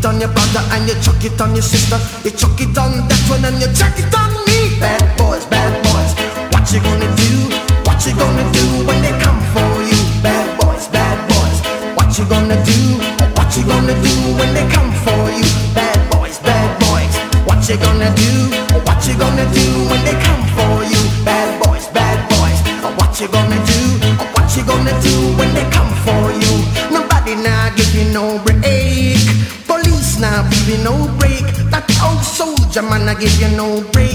it on your brother and you chuck it on your sister, you chuck it on that one and you chuck it on I give you no break.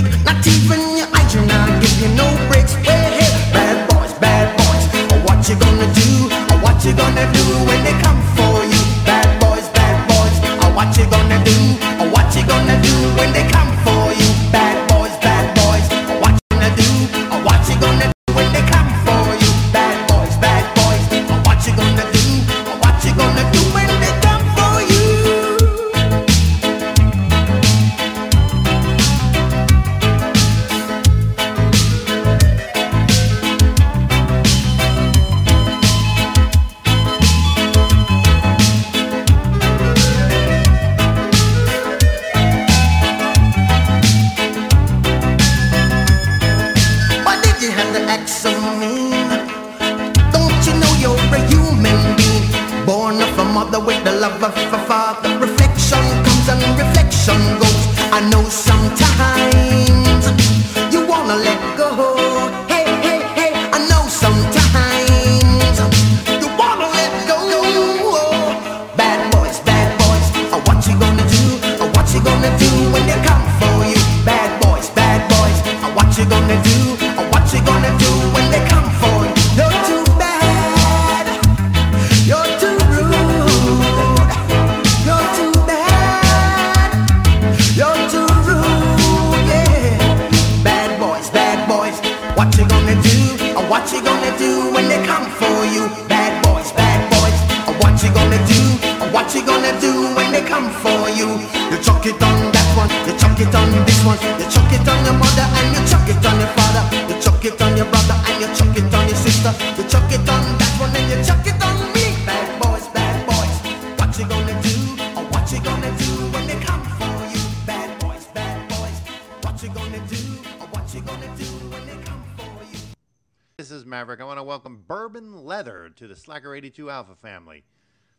This is Maverick. I want to welcome Bourbon Leather to the Slacker 82 Alpha family.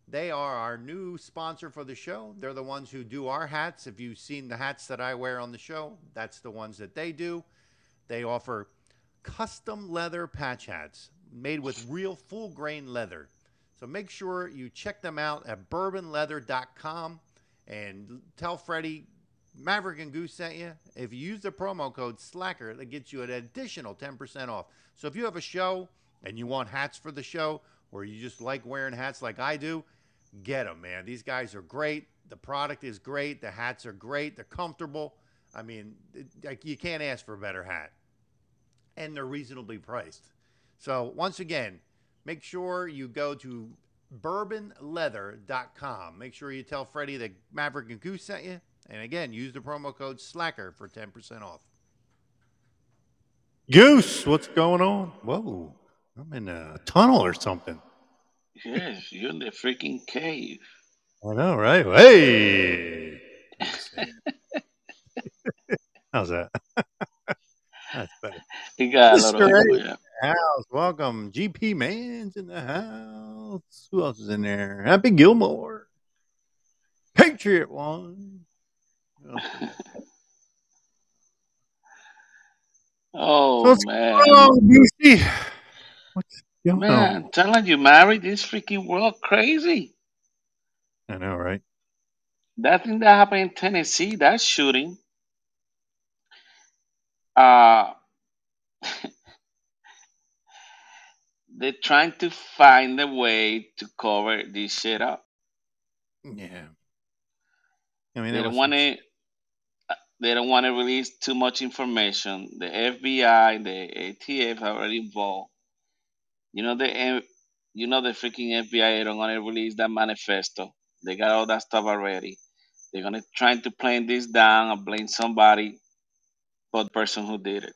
They are our new sponsor for the show. They're the ones who do our hats. If you've seen the hats that I wear on the show, that's the ones that they do. They offer custom leather patch hats made with real full grain leather. So make sure you check them out at bourbonleather.com and tell Freddie Maverick and Goose sent you. If you use the promo code Slacker, that gets you an additional 10% off. So if you have a show and you want hats for the show, or you just like wearing hats like I do, get them, man. These guys are great. The product is great. The hats are great. They're comfortable. I mean, like you can't ask for a better hat, and they're reasonably priced. So once again, make sure you go to bourbonleather.com. Make sure you tell Freddie that Maverick and Goose sent you. And again, use the promo code SLACKER for 10% off. Goose, what's going on? Whoa, I'm in a tunnel or something. Yes, you're in the freaking cave. I know, right? Hey, how's that? That's better. You got a lot Mr. people, A. yeah. House, welcome. GP Man's in the house. Who else is in there? Happy Gilmore. Patriot one. Oh What's man, Oh. What's going on? man, I'm telling you, married this freaking world crazy. I know, right? That thing that happened in Tennessee, that shooting, uh, they're trying to find a way to cover this shit up. Yeah. I mean, They don't want to. They don't want to release too much information. The FBI, the ATF are already involved. You know the you know the freaking FBI they don't want to release that manifesto. They got all that stuff already. They're gonna try to play this down and blame somebody but the person who did it.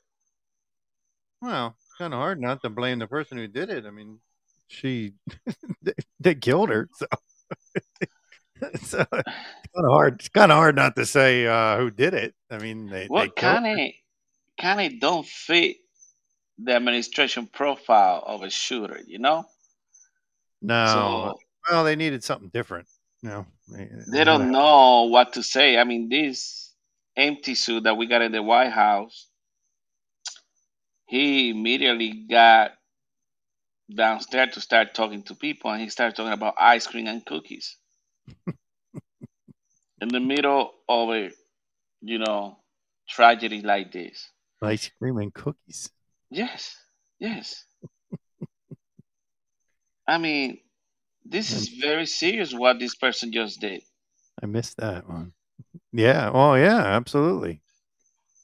well, it's kind of hard not to blame the person who did it. I mean, she they, they killed her, so so it's kind of hard. It's kind of hard not to say uh, who did it. I mean, they Well, they killed her. kind of kind of don't fit the administration profile of a shooter. You know, No, so well, they needed something different. No, they, they don't know what to say. I mean, this empty suit that we got in the White House, he immediately got downstairs to start talking to people, and he started talking about ice cream and cookies in the middle of a, you know, tragedy like this. ice cream and cookies. Yes, yes. I mean, this is very serious what this person just did. I missed that one. Yeah. Oh, yeah. Absolutely.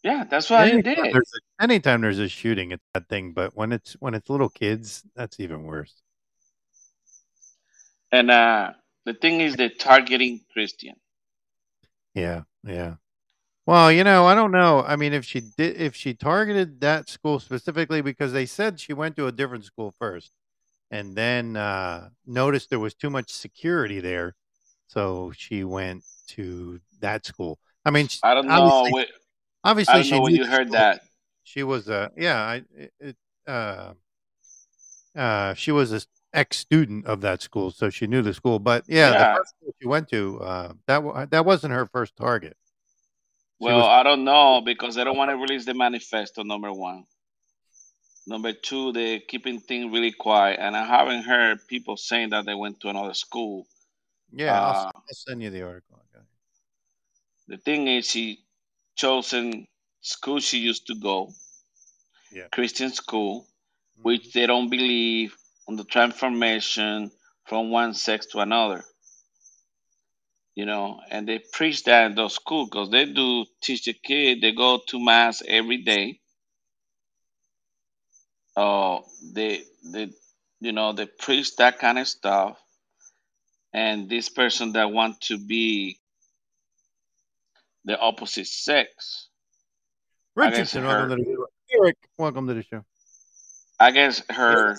Yeah, that's what Anytime did. there's a, anytime there's a shooting, it's that thing. But when it's when it's little kids, that's even worse. And uh, the thing is, they're targeting Christian. Yeah. Yeah. Well, you know, I don't know. I mean, if she did, if she targeted that school specifically because they said she went to a different school first, and then uh, noticed there was too much security there, so she went to that school. I mean, I don't know. obviously, Wait, I don't she know when you heard school. that. She was a yeah, I it, uh, uh, she was a ex student of that school, so she knew the school. But yeah, the first school she went to, uh, that that wasn't her first target. She Well, was I don't know because they don't want to release the manifesto. Number one. Number two, they're keeping things really quiet, and I haven't heard people saying that they went to another school. yeah. I'll, Uh, s- I'll send you the article. Okay. the thing is, she chosen school she used to go, Yeah. Christian school, Mhm. which they don't believe on the transformation from one sex to another. You know, and they preach that in those schools because they do teach the kid. They go to mass every day. Oh, they they you know they preach that kind of stuff. And this person that want to be the opposite sex, Richardson, welcome her to the show. Eric, welcome to the show. I guess her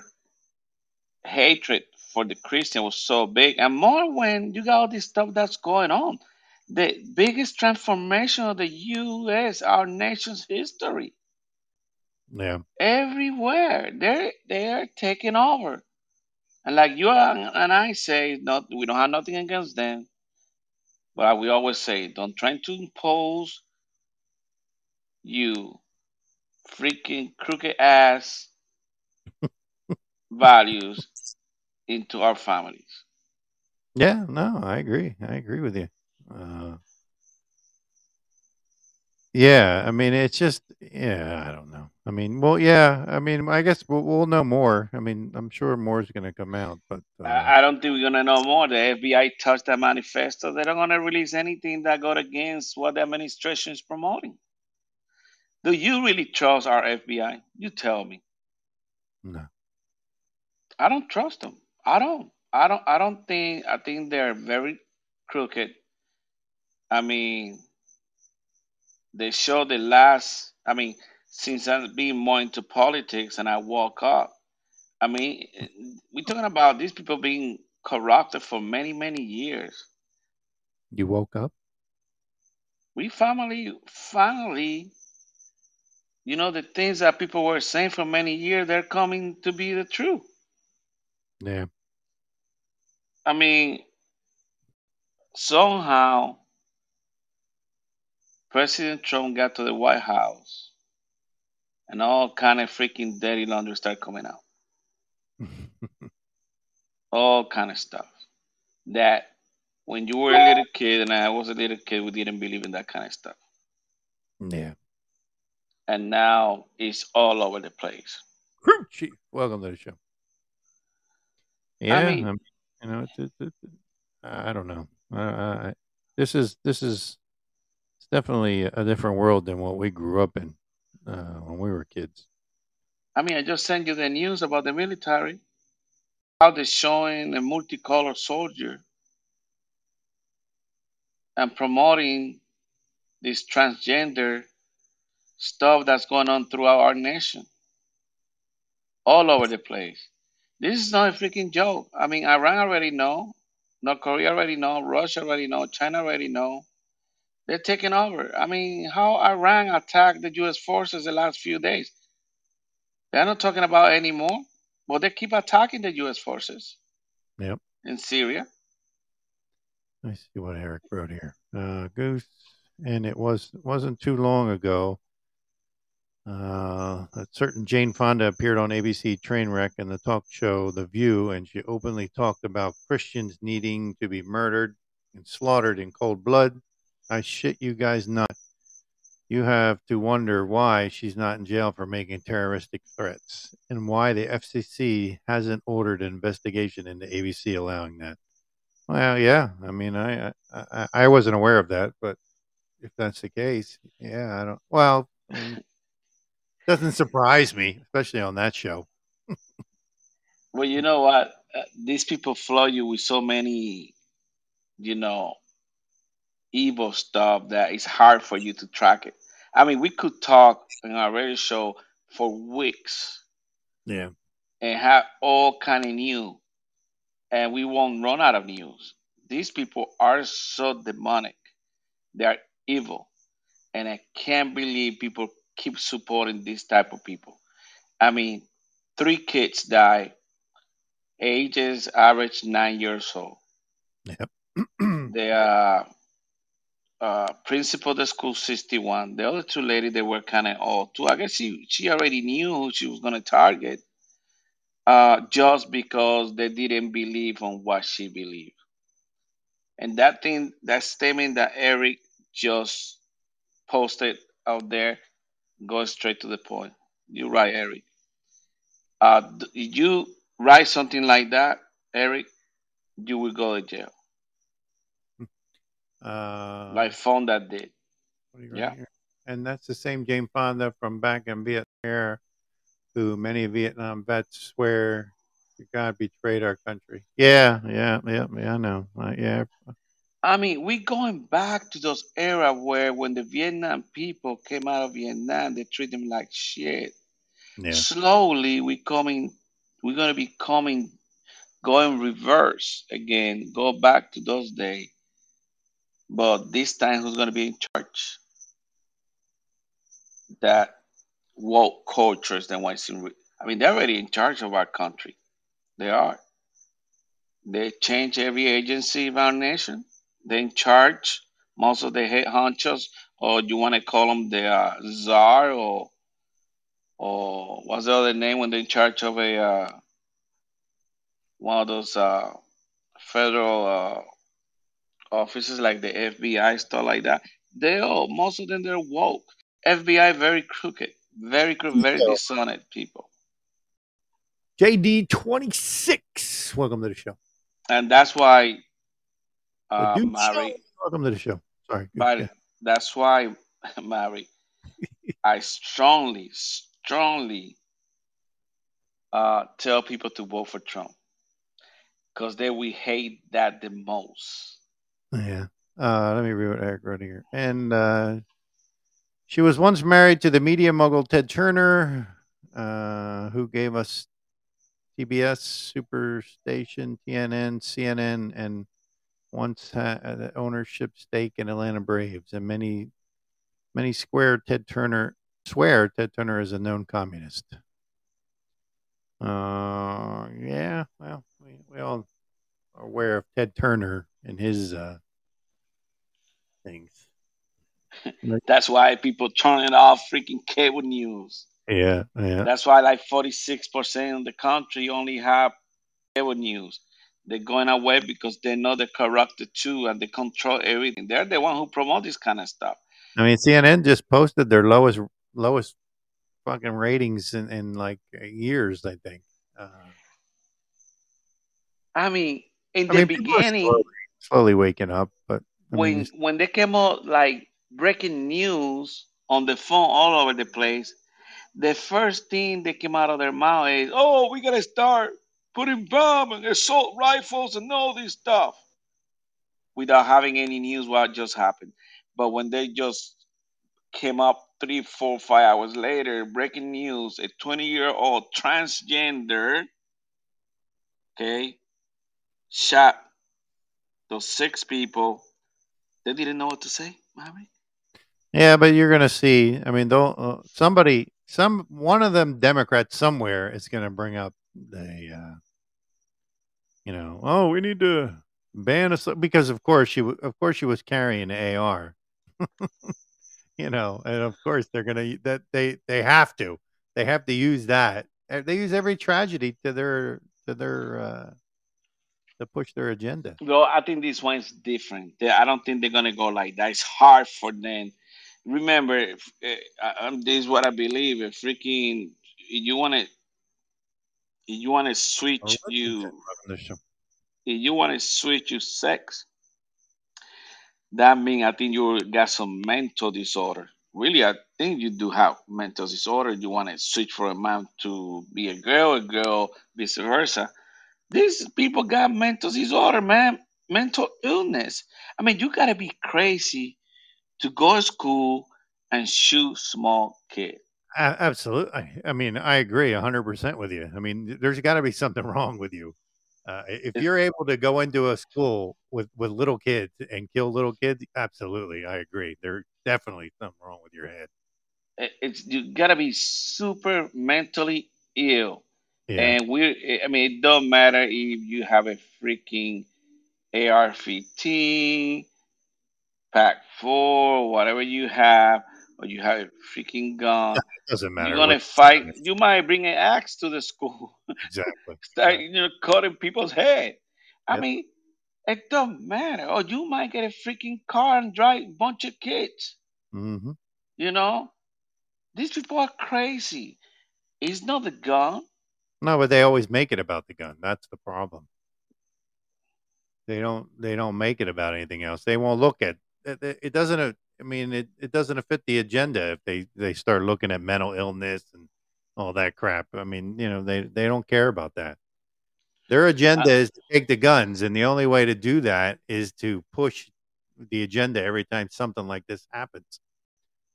hatred for the Christian was so big, and more when you got all this stuff that's going on. The biggest transformation of the U.S., our nation's history, Yeah. everywhere they they are taking over. And like you and and I say, not we don't have nothing against them, but we always say, don't try to impose you freaking crooked ass values into our families. Yeah, no, I agree. I agree with you. Uh, yeah, I mean, it's just, yeah, I don't know. I mean, well, yeah, I mean, I guess we'll, we'll know more. I mean, I'm sure more is going to come out, but uh, I don't think we're gonna know more. The FBI touched that manifesto. They're not gonna release anything that goes against what the administration is promoting. Do you really trust our FBI? You tell me. no. I don't trust them. I don't. I don't. I don't think. I think they're very crooked. I mean, they show the last. I mean, since I've been more into politics and I woke up. I mean, we're talking about these people being corrupted for many, many years. You woke up? We finally, finally, you know, the things that people were saying for many years, they're coming to be the truth. Yeah. I mean, somehow President Trump got to the White House and all kind of freaking dirty laundry started coming out. All kind of stuff. That when you were a little kid and I was a little kid, we didn't believe in that kind of stuff. yeah. And now it's all over the place. Welcome to the show. Yeah, mean- um, you know, it's, it's, it's, I don't know. Uh, I, this is this is it's definitely a different world than what we grew up in uh, when we were kids. I mean, I just sent you the news about the military. How they're showing a multicolored soldier and promoting this transgender stuff that's going on throughout our nation, all over the place. This is not a freaking joke. I mean, Iran already know, North Korea already know, Russia already know, China already know. They're taking over. I mean, how Iran attacked the U.S. forces the last few days? They're not talking about it anymore, but they keep attacking the U.S. forces Yep. in Syria. I see what Eric wrote here. Uh, Goose, and it was wasn't too long ago. Uh, a certain Jane Fonda appeared on ABC Trainwreck and the talk show The View, and she openly talked about Christians needing to be murdered and slaughtered in cold blood. I shit you guys not. You have to wonder why she's not in jail for making terroristic threats and why the FCC hasn't ordered an investigation into ABC allowing that. Well, yeah. I mean, I, I I wasn't aware of that, but if that's the case, yeah, I don't. Well, doesn't surprise me, especially on that show. Well, you know what? Uh, these people flood you with so many, you know, evil stuff that it's hard for you to track it. I mean, we could talk in our radio show for weeks Yeah. and have all kind of news, and we won't run out of news. These people are so demonic; they are evil, and I can't believe people keep supporting this type of people. I mean, three kids die, ages average nine years old. Yep. The uh, uh, principal of the school, 61. The other two ladies, they were kind of old too. I guess she, she already knew who she was going to target uh, just because they didn't believe on what she believed. And that thing, that statement that Eric just posted out there goes straight to the point. You're right, Eric. Uh, d- you write something like that, Eric, you will go to jail. uh, Like Fonda did. what do you yeah. here? And that's the same Jane Fonda from back in Vietnam, era, who many Vietnam vets swear God betrayed our country. Yeah, yeah, yeah, yeah. I know. Uh, yeah, I mean, we're going back to those era where when the Vietnam people came out of Vietnam, they treat them like shit. yeah. Slowly, we coming, we're gonna be coming, going reverse again, go back to those days. But this time, who's gonna be in charge? That woke cultures than what's in. Re- I mean, they're already in charge of our country. They are. They change every agency of our nation. They're in charge. Most of the head honchos, or you want to call them the uh, czar, or or what's the other name when they're in charge of a uh, one of those uh, federal uh, offices like the FBI, stuff like that. They all, most of them, they're woke. FBI very crooked, very crooked, very Yeah. dishonest people, JD twenty six. Welcome to the show. and that's why, The uh, Dude Mary, Welcome to the show. Sorry. But Yeah. that's why, Mary, I strongly, strongly uh, tell people to vote for Trump because they will hate that the most. Yeah. Uh, let me read what Eric wrote here. And uh, she was once married to the media mogul Ted Turner, uh, who gave us TBS, Superstation, TNN, CNN, and once had an ownership stake in Atlanta Braves. And many, many swear Ted Turner swear Ted Turner is a known communist. Uh, yeah. Well, we, we all are aware of Ted Turner and his uh, things. That's why people turning off freaking cable news. Yeah, yeah. That's why like 46% of the country only have cable news. They're going away because they know they're corrupted too and they control everything. They're the one who promote this kind of stuff. I mean, CNN just posted their lowest lowest fucking ratings in, in like years. I think. Uh, I mean, in I the mean, beginning, slowly, slowly waking up, but I mean, when it's- when they came out like breaking news on the phone all over the place, the first thing that came out of their mouth is, "Oh, we gotta start putting bomb and assault rifles and all this stuff," without having any news what just happened. But when they just came up three, four, five hours later, breaking news: a twenty-year-old transgender, okay, shot those six people. They didn't know what to say, Maverick. yeah, but you're gonna see. I mean, though uh, somebody, some one of them Democrats somewhere is gonna bring up the, uh, you know, oh, we need to ban us because of course she, of course she was carrying AR. you know, and of course they're gonna that they they have to they have to use that. They use every tragedy to their to their uh, to push their agenda. Well, I think this one's different. I don't think they're gonna go like that. It's hard for them. Remember, if, uh, this is what I believe. If freaking you want to, you want to Oh, switch you, the show? if you want to switch your sex, that means I think you got some mental disorder. Really, I think you do have mental disorder. You want to switch from a man to be a girl, a girl, vice versa. These people got mental disorder, man. Mental illness. I mean, you gotta be crazy to go to school and shoot small kids. Absolutely. I, mean, I agree 100% with you. I mean, there's got to be something wrong with you. Uh, if you're able to go into a school with, with little kids and kill little kids, absolutely. I agree. There's definitely something wrong with your head. It's you gotta be super mentally ill. Yeah. And we, I mean, it don't matter if you have a freaking AR-15, Pack Four, whatever you have, or you have a freaking gun. It doesn't matter. You're gonna fight. You might bring an axe to the school. Exactly. start you know cutting people's head. I Yep. mean, it don't matter. Or you might get a freaking car and drive a bunch of kids. hmm You know, these people are crazy. It's not the gun. No, but they always make it about the gun. That's the problem. They don't. They don't make it about anything else. They won't look at it doesn't. Uh, I mean, it, it doesn't fit the agenda if they they start looking at mental illness and all that crap. I mean, you know, they they don't care about that. Their agenda is to take the guns, and the only way to do that is to push the agenda every time something like this happens.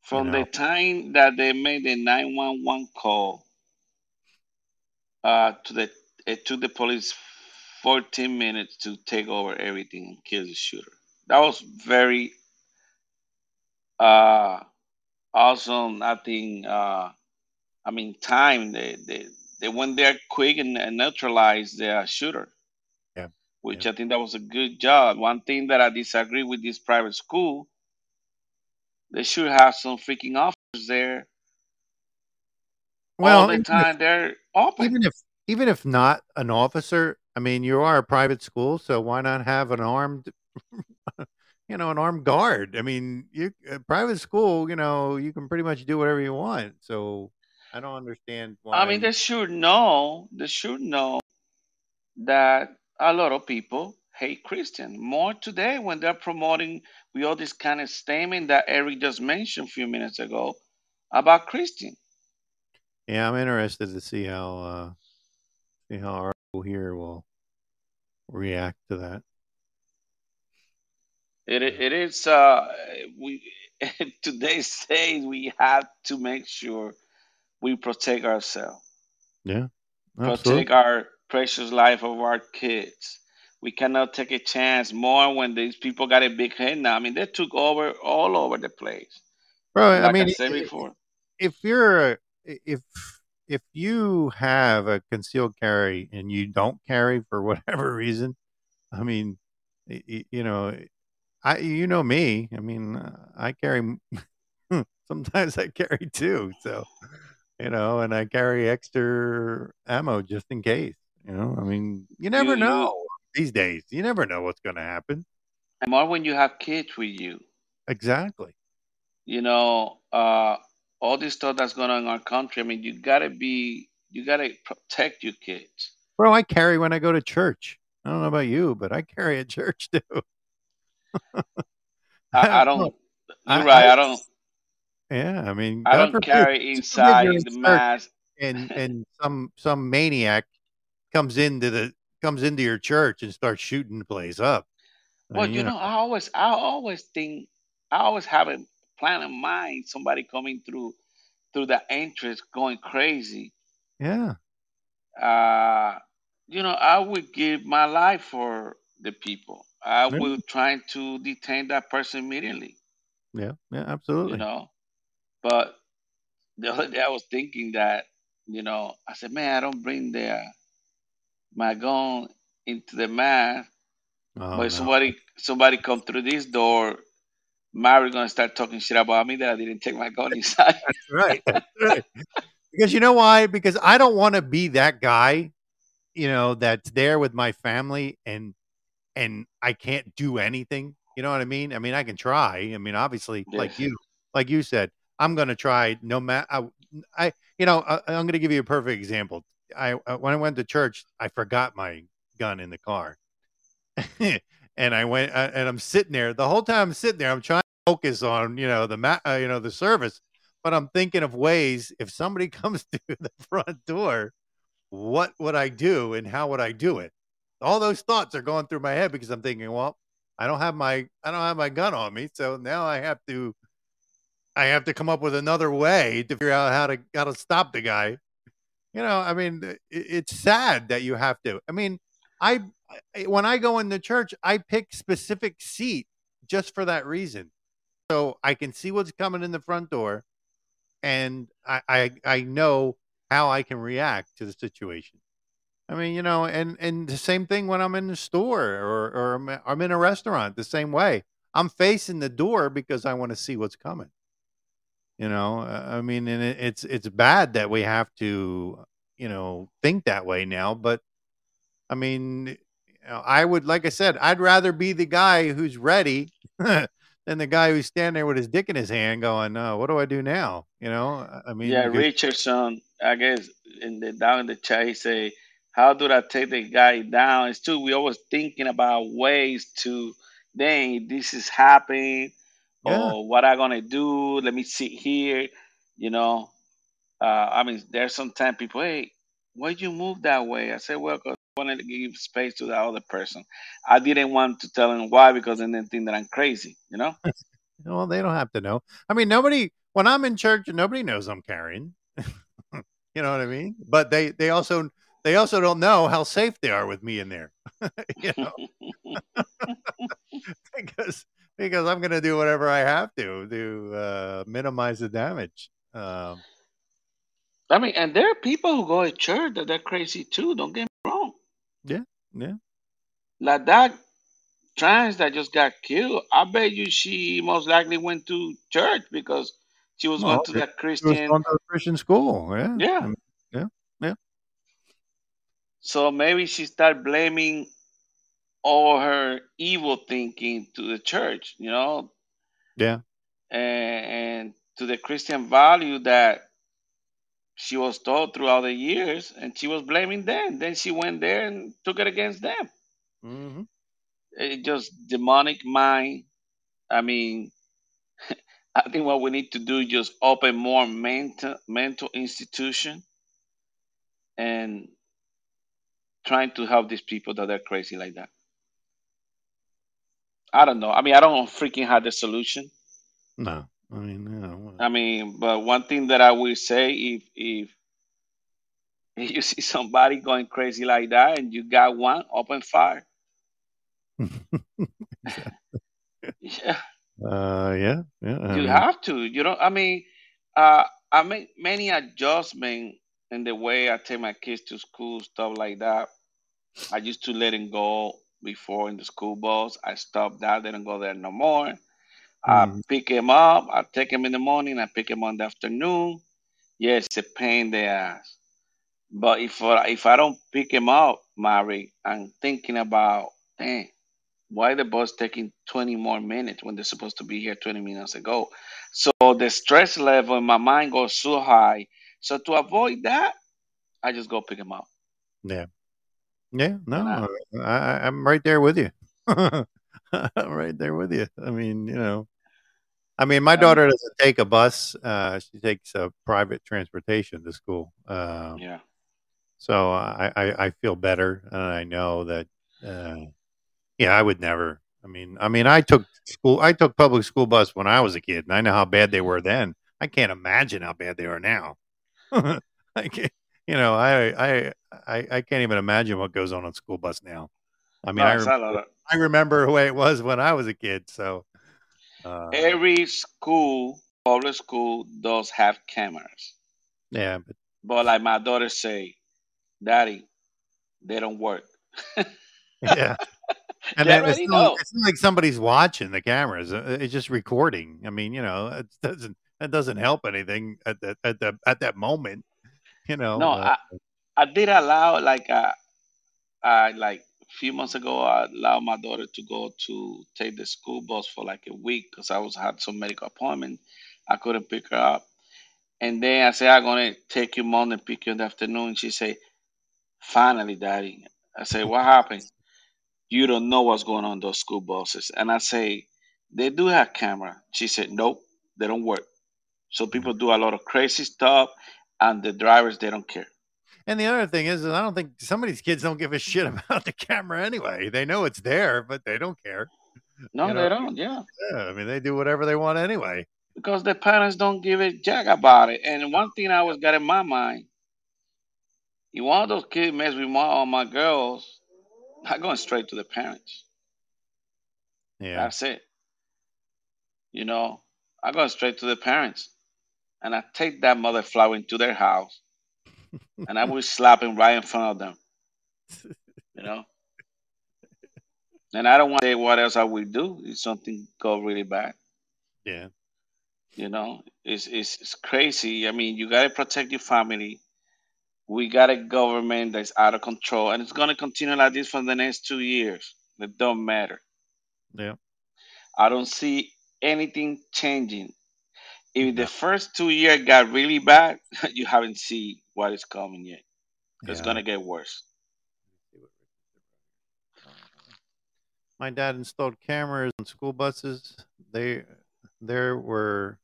From know. the time that they made the nine one one call, uh, to the it took the police fourteen minutes to take over everything and kill the shooter. That was very uh awesome. I think uh I mean time they they they went there quick and, and neutralized the shooter. Yeah. Which I think that was a good job. One thing that I disagree with this private school, they should have some freaking officers there all the even if- time. They're open. even if even if not an officer, I mean, you are a private school, so why not have an armed, you know, an armed guard? I mean, you private school, you know, you can pretty much do whatever you want. So I don't understand why. I mean, they should know. They should know that a lot of people hate Christian more today when they're promoting with all this kind of statement that Eric just mentioned a few minutes ago about Christian. yeah, I'm interested to see how uh, see how our people here will react to that. It it is uh we today's days we have to make sure we protect ourselves, Yeah, protect our precious life of our kids. We cannot take a chance more when these people got a big head now. I mean, they took over all over the place. bro. Like I mean, said before. if you're if if you have a concealed carry and you don't carry for whatever reason, I mean, you know, I you know me. I mean, uh, I carry. Sometimes I carry two, So, you know, and I carry extra ammo just in case. You know, I mean, you never You- you- know these days. You never know what's going to happen. And more when you have kids with you. Exactly. You know, uh, all this stuff that's going on in our country. I mean, you gotta be, you gotta protect your kids. Bro, I carry when I go to church. I don't know about you, but I carry a church too. I, I don't. You're right. I- I don't. Yeah, I mean, I God don't forbid- carry inside you're in the church mask. and and some some maniac comes into the comes into your church and starts shooting the place up. I Well, mean, you know, I always, I always think, I always have a plan in mind. Somebody coming through, through the entrance, going crazy. yeah, Uh, you know, I would give my life for the people. I Yeah. will try to detain that person immediately. yeah, yeah, absolutely. You know, but the other day I was thinking that, you know, I said, man, I don't bring the my gun into the mask. Oh, but no. somebody somebody come through this door, Mary gonna start talking shit about me that I didn't take my gun inside. That's right. That's right. Because you know why? Because I don't want to be that guy, you know, that's there with my family and and I can't do anything. You know what I mean? I mean, I can try. I mean, obviously, like you, like you said, I'm going to try. No matter, I, I, you know, I, I'm going to give you a perfect example. I uh, when I went to church, I forgot my gun in the car, and I went uh, and I'm sitting there the whole time. I'm sitting there. I'm trying to focus on you know the ma- uh, you know the service, but I'm thinking of ways if somebody comes through the front door, what would I do and how would I do it? All those thoughts are going through my head because I'm thinking, well, I don't have my I don't have my gun on me, so now I have to I have to come up with another way to figure out how to how to stop the guy. You know, I mean, it, it's sad that you have to. I mean, I when I go into church, I pick specific seat just for that reason, so I can see what's coming in the front door, and I I, I know how I can react to the situation. I mean, you know, and and the same thing when I'm in the store or or I'm, I'm in a restaurant. The same way, I'm facing the door because I want to see what's coming. You know, uh, I mean, and it, it's it's bad that we have to, you know, think that way now. But I mean, I would, like I said, I'd rather be the guy who's ready than the guy who's standing there with his dick in his hand, going, "Oh, what do I do now?" You know, I- mean, yeah, Richardson, I guess in the down in the chat he say, How do I take the guy down? It's too, we always thinking about ways to dang, this is happening Yeah. or what I gonna do, let me sit here, you know. Uh, I mean there's sometimes people, hey, why'd you move that way? I said, Well, 'cause I wanted to give space to the other person. I didn't want to tell him why because then they think that I'm crazy, you know? Well, they don't have to know. I mean, nobody. When I'm in church, nobody knows I'm carrying. you know what I mean? But they they also they also don't know how safe they are with me in there. you know, because because I'm going to do whatever I have to to uh, minimize the damage. Um, I mean, and there are people who go to church that they're crazy too. Don't get me wrong. yeah, yeah. Like that trans that just got killed. I bet you she most likely went to church because she was Well, going to that Christian. to Christian school. Yeah, Yeah. I mean, So maybe she started blaming all her evil thinking to the church, you know, yeah. and, and to the Christian value that she was taught throughout the years, and she was blaming them. Then she went there and took it against them. Mm-hmm. it just demonic mind. I mean, I think what we need to do is just open more mental mental institution and trying to help these people that are crazy like that. I don't know. I mean, I don't freaking have the solution. No, I mean, you know, I mean, but one thing that I will say, if if you see somebody going crazy like that and you got one, open fire. Yeah. uh, yeah, yeah. I you mean, have to. You know, I mean, uh, I make many adjustments in the way I take my kids to school, stuff like that. I used to let them go before in the school bus. I stopped that. They don't go there no more. I Mhm. pick them up. I take them in the morning. I pick them on the afternoon. Yes, it's a pain in the ass. But if I, if I don't pick them up, Mary, I'm thinking about, dang, why the bus taking 20 more minutes when they're supposed to be here 20 minutes ago? So the stress level in my mind goes so high. So to avoid that, I just go pick them up. yeah, Yeah, no, I, I, I'm right there with you. I'm right there with you. I mean, you know, I mean, my daughter doesn't take a bus. Uh, she takes a private transportation to school. Uh, yeah. so I, I, I feel better, and I know that. Uh, yeah, I would never. I mean, I mean, I took school. I took public school bus when I was a kid, and I know how bad they were then. I can't imagine how bad they are now. I can't, you know, I, I, I, I can't even imagine what goes on on school bus now. I mean, I remember, I remember the way it was when I was a kid. So, uh, every school, public school, does have cameras. yeah, but But like my daughter say, Daddy, they don't work. yeah, and then it's not, it's not like somebody's watching the cameras. uh, It's just recording. I mean, you know, it doesn't that doesn't help anything at that at the at that moment. You know, No, uh, I, I did allow like uh, I like a few months ago I allowed my daughter to go to take the school bus for like a week because I was had some medical appointment. I couldn't pick her up. And then I said I'm gonna take you and pick you in the afternoon. She said, Finally, daddy. I say, What happened? You don't know what's going on those school buses. And I say, They do have camera. She said, Nope, they don't work. So people do a lot of crazy stuff and the drivers they don't care. And the other thing is, I don't think some of these kids don't give a shit about the camera anyway. They know it's there, but they don't care. No, You know, they don't, yeah. yeah, I mean, they do whatever they want anyway. because the parents don't give a jack about it. And one thing I always got in my mind, if one of those kids mess with my or my girls, I'm going straight to the parents. Yeah, That's it. You know, I go straight to the parents, and I take that mother flower into their house, and I will slap him right in front of them. You know, and I don't want to say what else I will do if something go really bad. yeah, You know, it's it's, it's crazy. I mean, you got to protect your family. We got a government that's out of control, and it's going to continue like this for the next two years. It don't matter. yeah. I don't see anything changing. If the first two years got really bad, you haven't seen what is coming yet. It's yeah. going to get worse. My dad installed cameras on school buses. They there were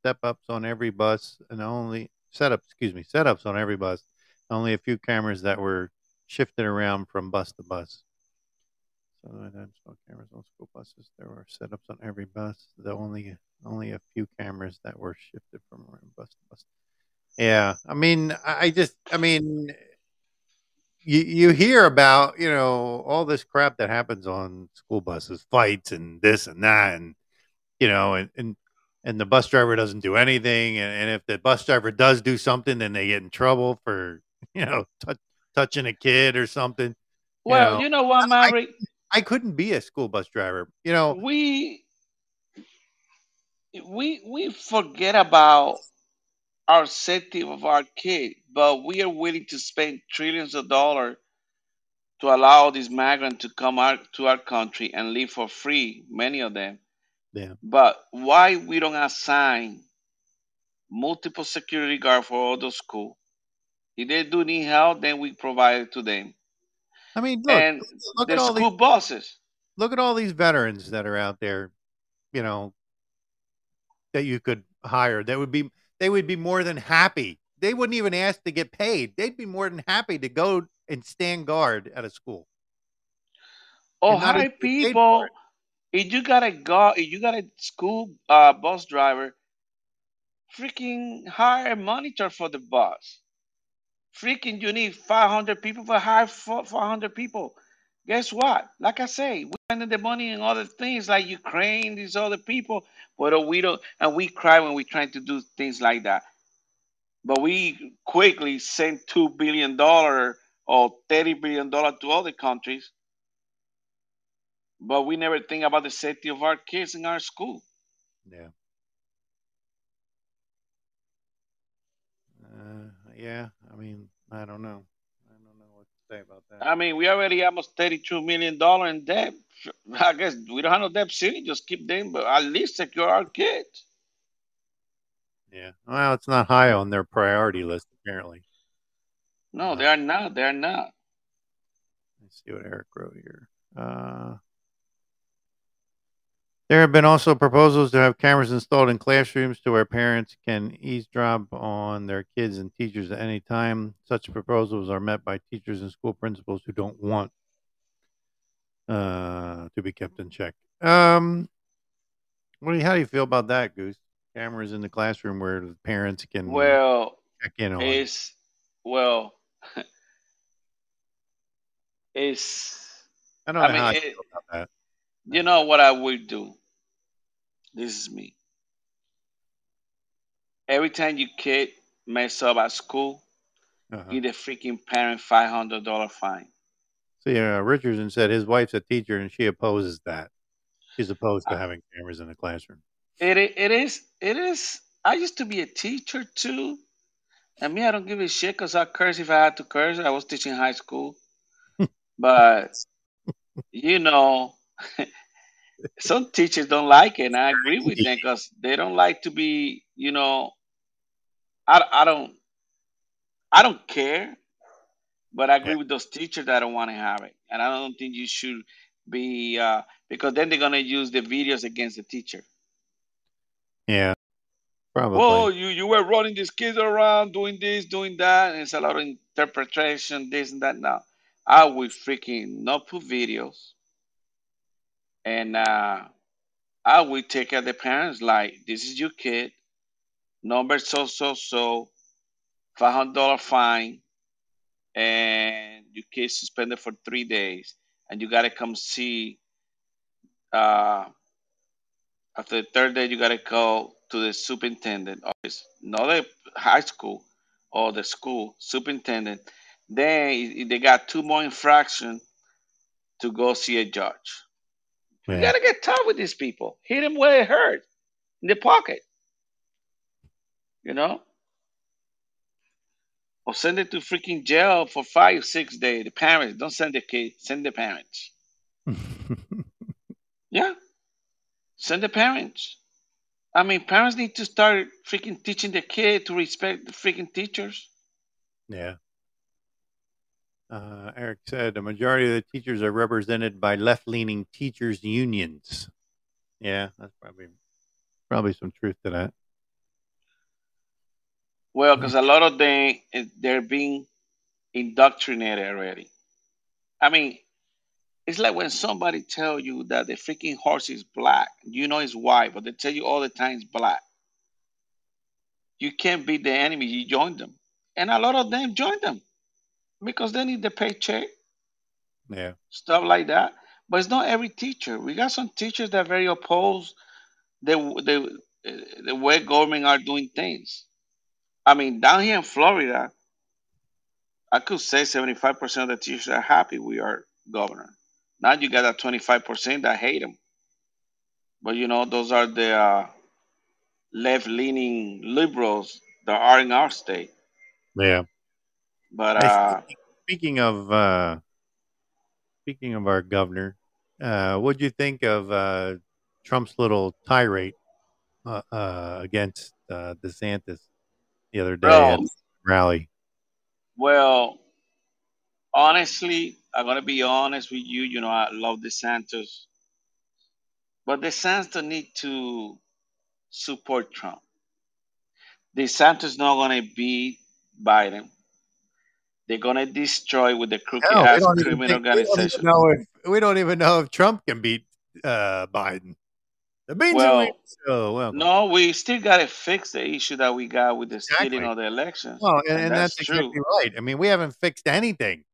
step ups on every bus and only setups, excuse me, setups on every bus. Only a few cameras that were shifted around from bus to bus. Dad installed cameras on school buses. There were setups on every bus. The only only a few cameras that were shifted from around bus to bus. Yeah, I mean, I I just, I mean, you you hear about you know all this crap that happens on school buses, fights and this and that, and you know, and and, and the bus driver doesn't do anything, and, and if the bus driver does do something, then they get in trouble for you know tou touching a kid or something. You Well, know, you know what, I Maverick? I couldn't be a school bus driver. You know, We we we forget about our safety of our kid, but we are willing to spend trillions of dollars to allow these migrants to come out to our country and live for free, many of them. yeah, But why we don't assign multiple security guard for all those schools? If they do need help, then we provide it to them. I mean, look, And look at all these school buses. look at all these veterans that are out there. You know, that you could hire that would be they would be more than happy they wouldn't even ask to get paid they'd be more than happy to go and stand guard at a school Oh, hi even get paid for people. If you got a go, if you got a school uh, bus driver, freaking hire a monitor for the bus. Freaking, you need 500 people for hire four- 400 people. Guess what? Like I say, we're spending the money in other things like Ukraine, these other people, but we don't, and we cry when we're trying to do things like that. But we quickly send two billion dollar or thirty billion dollar to other countries, but we never think about the safety of our kids in our school. yeah uh, yeah i mean i don't know i don't know what to say about that I mean, we already almost thirty-two million dollar in debt. I guess we don't have no debt city. Just keep them, but at least secure our kids. yeah well it's not high on their priority list apparently No, uh, they are not. They are not. Let's see what Eric wrote here. Uh, there have been also proposals to have cameras installed in classrooms to where parents can eavesdrop on their kids and teachers at any time. Such proposals are met by teachers and school principals who don't want uh, to be kept in check. Um, what do you, how do you feel about that, Goose? Cameras in the classroom where the parents can Well, check in on. it's well, it's I don't I know mean, how I it, about that. You know what I would do. This is me. Every time you kid mess up at school, Uh-huh. give the freaking parent five hundred dollar fine. See, uh, Richardson said his wife's a teacher and she opposes that. She's opposed to having cameras in the classroom. It i- it is it is. I used to be a teacher too, and me, I don't give a shit because I curse if I had to curse. I was teaching high school, but you know, some teachers don't like it, and I agree with them because they don't like to be. You know, I I don't I don't care, but I Yeah. agree with those teachers that don't want to have it, and I don't think you should be uh, because then they're gonna use the videos against the teacher. Yeah, probably. Whoa, you you were running these kids around doing this, doing that, and it's a lot of interpretation, this and that. Now, I will freaking not put videos, and uh, I will take care of the parents. Like, this is your kid, number so so so, five hundred dollar fine, and your kid suspended for three days, and you gotta come see. Uh, after the third day, you gotta go to the superintendent office, not the high school or the school superintendent. Then they got two more infraction to go see a judge. You gotta get tough with these people. Hit them where it hurts, in the pocket. You know, or send it to freaking jail for five, six days. The parents don't send the kid, send the parents. Yeah, send the parents. I mean, parents need to start freaking teaching the kid to respect the freaking teachers. yeah. Uh, Eric said the majority of the teachers are represented by left-leaning teachers unions. Yeah, that's probably probably some truth to that. Well, because a lot of them they're being indoctrinated already. I mean, it's like when somebody tell you that the freaking horse is black, you know it's white, but they tell you all the time it's black. You can't beat the enemy; you join them, and a lot of them join them because they need the paycheck, Yeah, stuff like that. But it's not every teacher. We got some teachers that are very opposed the the the way government are doing things. I mean, down here in Florida, I could say 75% of the teachers are happy with our governor. Now you got that 25% that hate him. But you know, those are the uh, left leaning liberals that are in our state. yeah. But uh, speaking of uh, speaking of our governor, uh, what'd you think of uh, Trump's little tirade uh, uh, against uh, DeSantis the other day at bro, the rally? well, honestly, I'm going to be honest with you. You know, I love DeSantis. But DeSantis need to support Trump. DeSantis not going to beat Biden. They're to destroy with the crooked ass criminal think, we don't organization. if we don't even know if Trump can beat uh, Biden. The beans Well, so welcome. no, we still got to fix the issue that we got with the stealing Exactly. of the elections. Well, and, And and that's that's true. exactly right. I mean, we haven't fixed anything,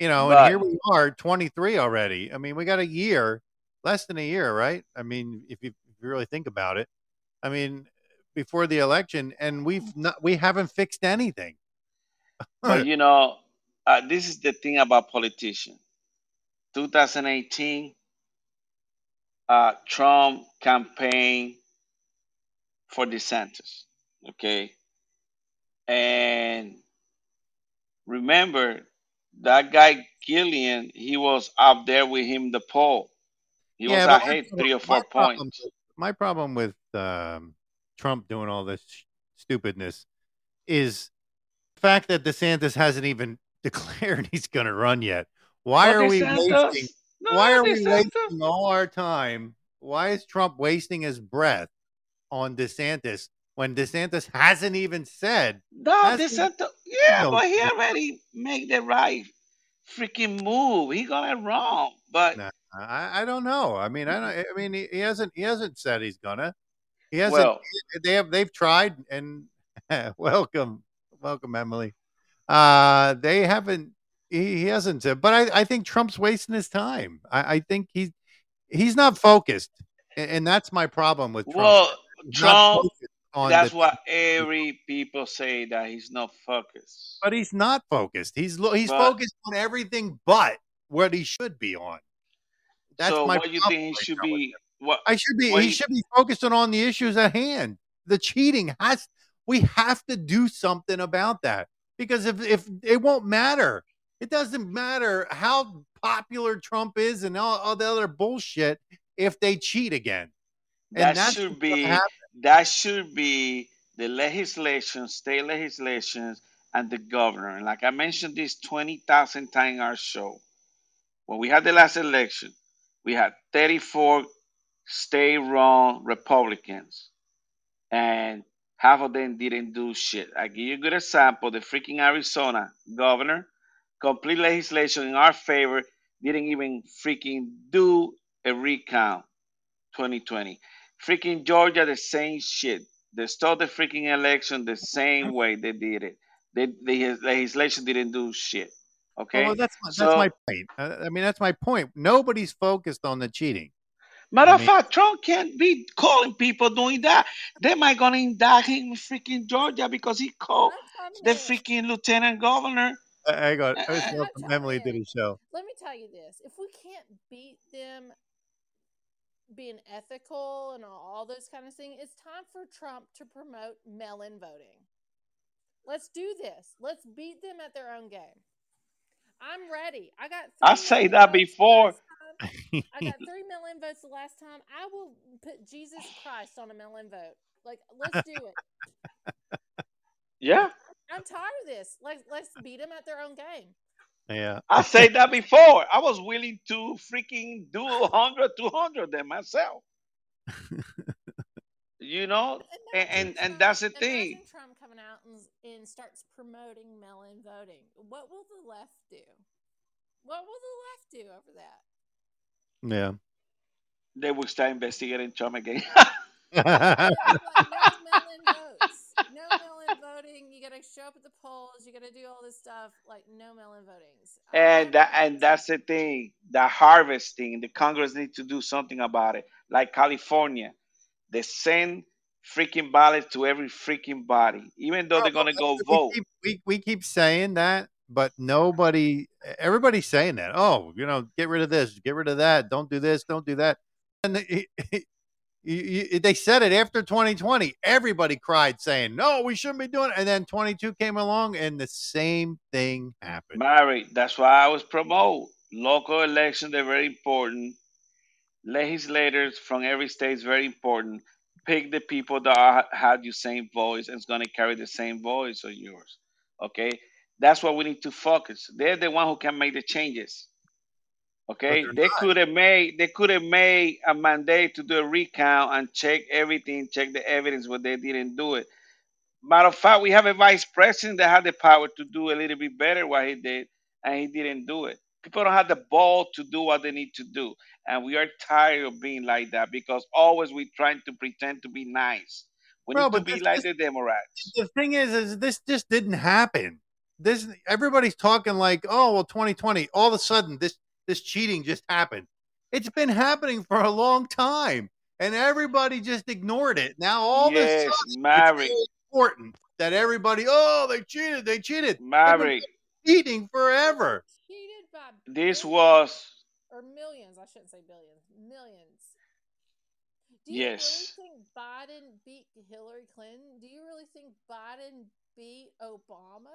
you know, and here we are, 23 already. I mean, we got a year, less than a year, right? I mean, if you, if you really think about it, I mean, before the election, and we've not, we haven't fixed anything. But you know, uh, this is the thing about politicians. 2018, uh, Trump campaign for DeSantis. Okay, and remember that guy Gillum, he was up there with him the poll. He was yeah, my ahead three or four problem, points. my problem with um, Trump doing all this sh- stupidness is fact that DeSantis hasn't even declared he's going to run yet. Why are we DeSantis- wasting? No, Why are we wasting all our time? Why is Trump wasting his breath on DeSantis when DeSantis hasn't even said? No, DeSantis. Yeah, No. but he already made the right freaking move. He got it wrong. But. I, I don't know. I mean, I don't. I mean, he, he hasn't. He hasn't said he's gonna. He hasn't. well, they have. They've tried, and welcome, welcome, Emily. Uh, they haven't. He, he hasn't said. But I, I think Trump's wasting his time. I, I think he's he's not focused, and, and that's my problem with Trump. well, Trump. on That's the- what every people say that he's not focused. But he's not focused. He's he's But- focused on everything but what he should be on. That's so my what you think he should be? What? I should be. He you- should be focusing on the issues at hand. The cheating has. We have to do something about that because if if it won't matter, it doesn't matter how popular Trump is and all, all the other bullshit if they cheat again. And That should be. That should be the legislation, state legislations, and the governor. And like I mentioned this twenty thousand times in our show, when we had the last election, we had thirty-four state-run Republicans, and half of them didn't do shit. I give you a good example: the freaking Arizona governor, complete legislation in our favor, didn't even freaking do a recount. 2020. Freaking Georgia, the same shit. They stole the freaking election the same way they did it. They, the legislation didn't do shit. Okay. Well, that's my, that's So- my point. Uh, I mean, that's my point. Nobody's focused on the cheating. Matter I of mean- fact, Trump can't be calling people doing that. They might gonna indict him in freaking Georgia because he called the freaking lieutenant governor. Uh, Hang on. I was Uh, welcome I'm Emily to telling the show. let me tell you this: if we can't beat them being ethical and all those kind of things, it's time for Trump to promote mail-in voting. Let's do this. Let's beat them at their own game. I'm ready. I got. I say that before. last time. I got three million votes the last time. I will put Jesus Christ on a mail-in vote. Like, let's do it. Yeah, I'm tired of this. Let's let's beat them at their own game. yeah. I said that before. I was willing to freaking do 100, 200 them myself. you know, And- imagine and- and that's the thing. Trump coming out and, and starts promoting mail-in voting. What will the left do? What will the left do over that? Yeah. they will start investigating Trump again. Like, no mail-in votes. No mail-in voting. You got to show up at the polls. You got to do all this stuff. Like no mail-in votings. and that and that's the thing the harvesting the congress need to do something about it like california they send freaking ballots to every freaking body even though they're gonna go we vote Keep, we, we keep saying that, but nobody, everybody's saying that. Oh, you know, get rid of this, get rid of that, don't do this, don't do that. And they, said it after 2020. Everybody cried saying, no, we shouldn't be doing it. And then 22 came along and the same thing happened. Mary, that's why i was promote local elections they're very important legislators from every state is very important pick the people that are, had your same voice and is going to carry the same voice of yours okay that's what we need to focus. They're the one who can make the changes. Okay? They could have made they could have made a mandate to do a recount and check everything check the evidence but they didn't do it. Matter of fact we have a vice president that had the power to do a little bit better what he did and he didn't do it. People don't have the ball to do what they need to do and we are tired of being like that because always we're trying to pretend to be nice. We Bro, need to be this- like this- the democrats. the thing is, is this just didn't happen. This everybody's talking like, oh well, 2020. All of a sudden, this this cheating just happened. It's been happening for a long time, and everybody just ignored it. Now all yes of a sudden, mary it's so important that everybody, oh, they cheated, they cheated. They've mary cheating forever. cheated by this was or millions. I shouldn't say billions. Millions. Do you Yes. really think Biden beat Hillary Clinton? Do you really think Biden beat Obama?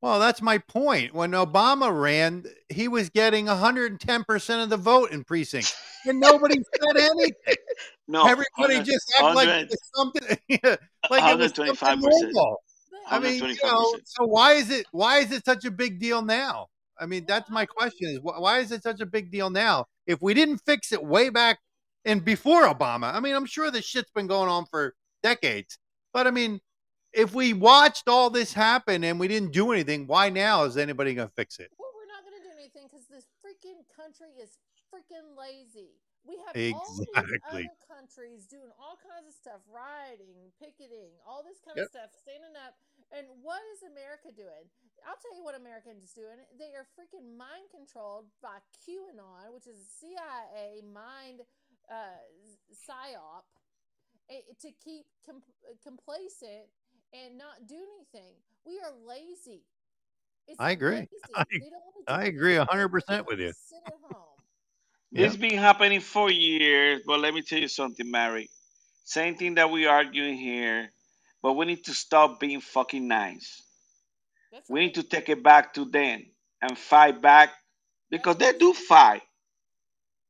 Well, that's my point. When Obama ran, he was getting 110% of the vote in precincts, and nobody said anything. no Everybody just act like 100 it's something, like it was something 125%. normal. I mean, you know, so why is it why is it such a big deal now? I mean, that's my question: is why is it such a big deal now? If we didn't fix it way back and before Obama, I mean, I'm sure this shit's been going on for decades. But I mean, if we watched all this happen and we didn't do anything, why now is anybody going to fix it? Well, we're not going to do anything because this freaking country is freaking lazy. We have all Exactly. these other countries doing all kinds of stuff, rioting, picketing, all this kind Yep. of stuff, standing up. And what is America doing? I'll tell you what America is doing. They are freaking mind controlled by QAnon, which is a CIA mind uh, psyop, eh, to keep com- complacent and not do anything. We are lazy. It's I agree. lazy. I- don't wanna do I agree anything. 100% with you. Sit at home. Yeah. It's been happening for years, but let me tell you something, Mary. Same thing that we arguing here, but we need to stop being fucking nice. That's We right. need to take it back to them and fight back because they do fight.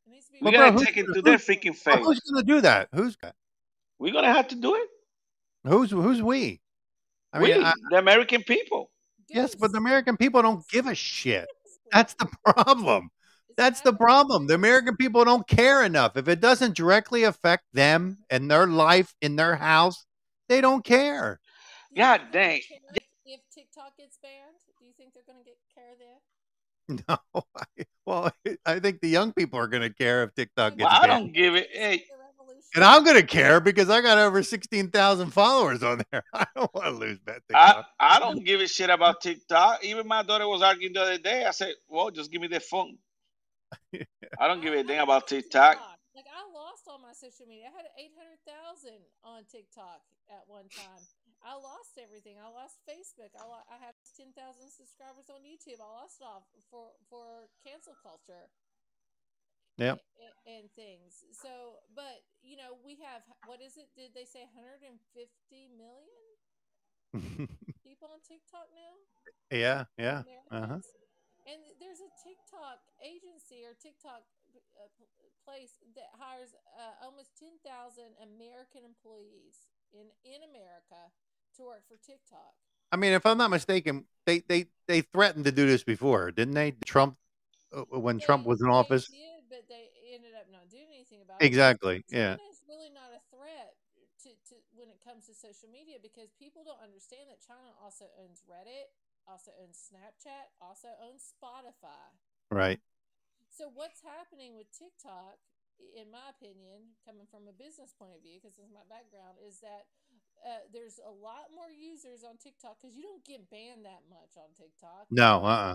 It needs to be We But bro, gotta who's take it gonna- their who's- freaking face. who's going to do that? Who's We're gonna have to do it. who's who's we? I we, mean, I, the American people. yes, but the American people don't give a shit. That's the problem. That's the problem. The American people don't care enough. If it doesn't directly affect them and their life in their house, they don't care. God think they're gonna dang. If TikTok gets banned, do you think they're going to get care then? No, I, well, I think the young people are going to care if TikTok Well, gets I banned, I don't give it. Hey, The revolution. And I'm going to care because I got over sixteen thousand followers on there. I don't want to lose that I, I don't give a shit about TikTok. Even my daughter was arguing the other day. I said, "Well, just give me the phone." I don't give a thing about TikTok. Like I lost all my social media. I had eight hundred thousand on TikTok at one time. I lost everything. I lost Facebook. I, lo- I had ten thousand subscribers on YouTube. I lost it all for for cancel culture. Yep. a- And things. So, but you know, we have what is it? Did they say 150 million people on TikTok now? yeah, yeah. Uh huh. And there's a TikTok agency or TikTok uh, place that hires uh, almost 10,000 American employees in, in America to work for TikTok. I mean, if I'm not mistaken, they they they threatened to do this before, didn't they? Trump, uh, when Trump was in they office. did, but they ended up not doing anything about it. Exactly. Yeah. China is really not a threat to, to when it comes to social media because people don't understand that China also owns Reddit, also owns Snapchat, also owns Spotify. Right. So what's happening with TikTok, in my opinion, coming from a business point of view, because this is my background, is that uh, there's a lot more users on TikTok because you don't get banned that much on TikTok. No, I uh-uh.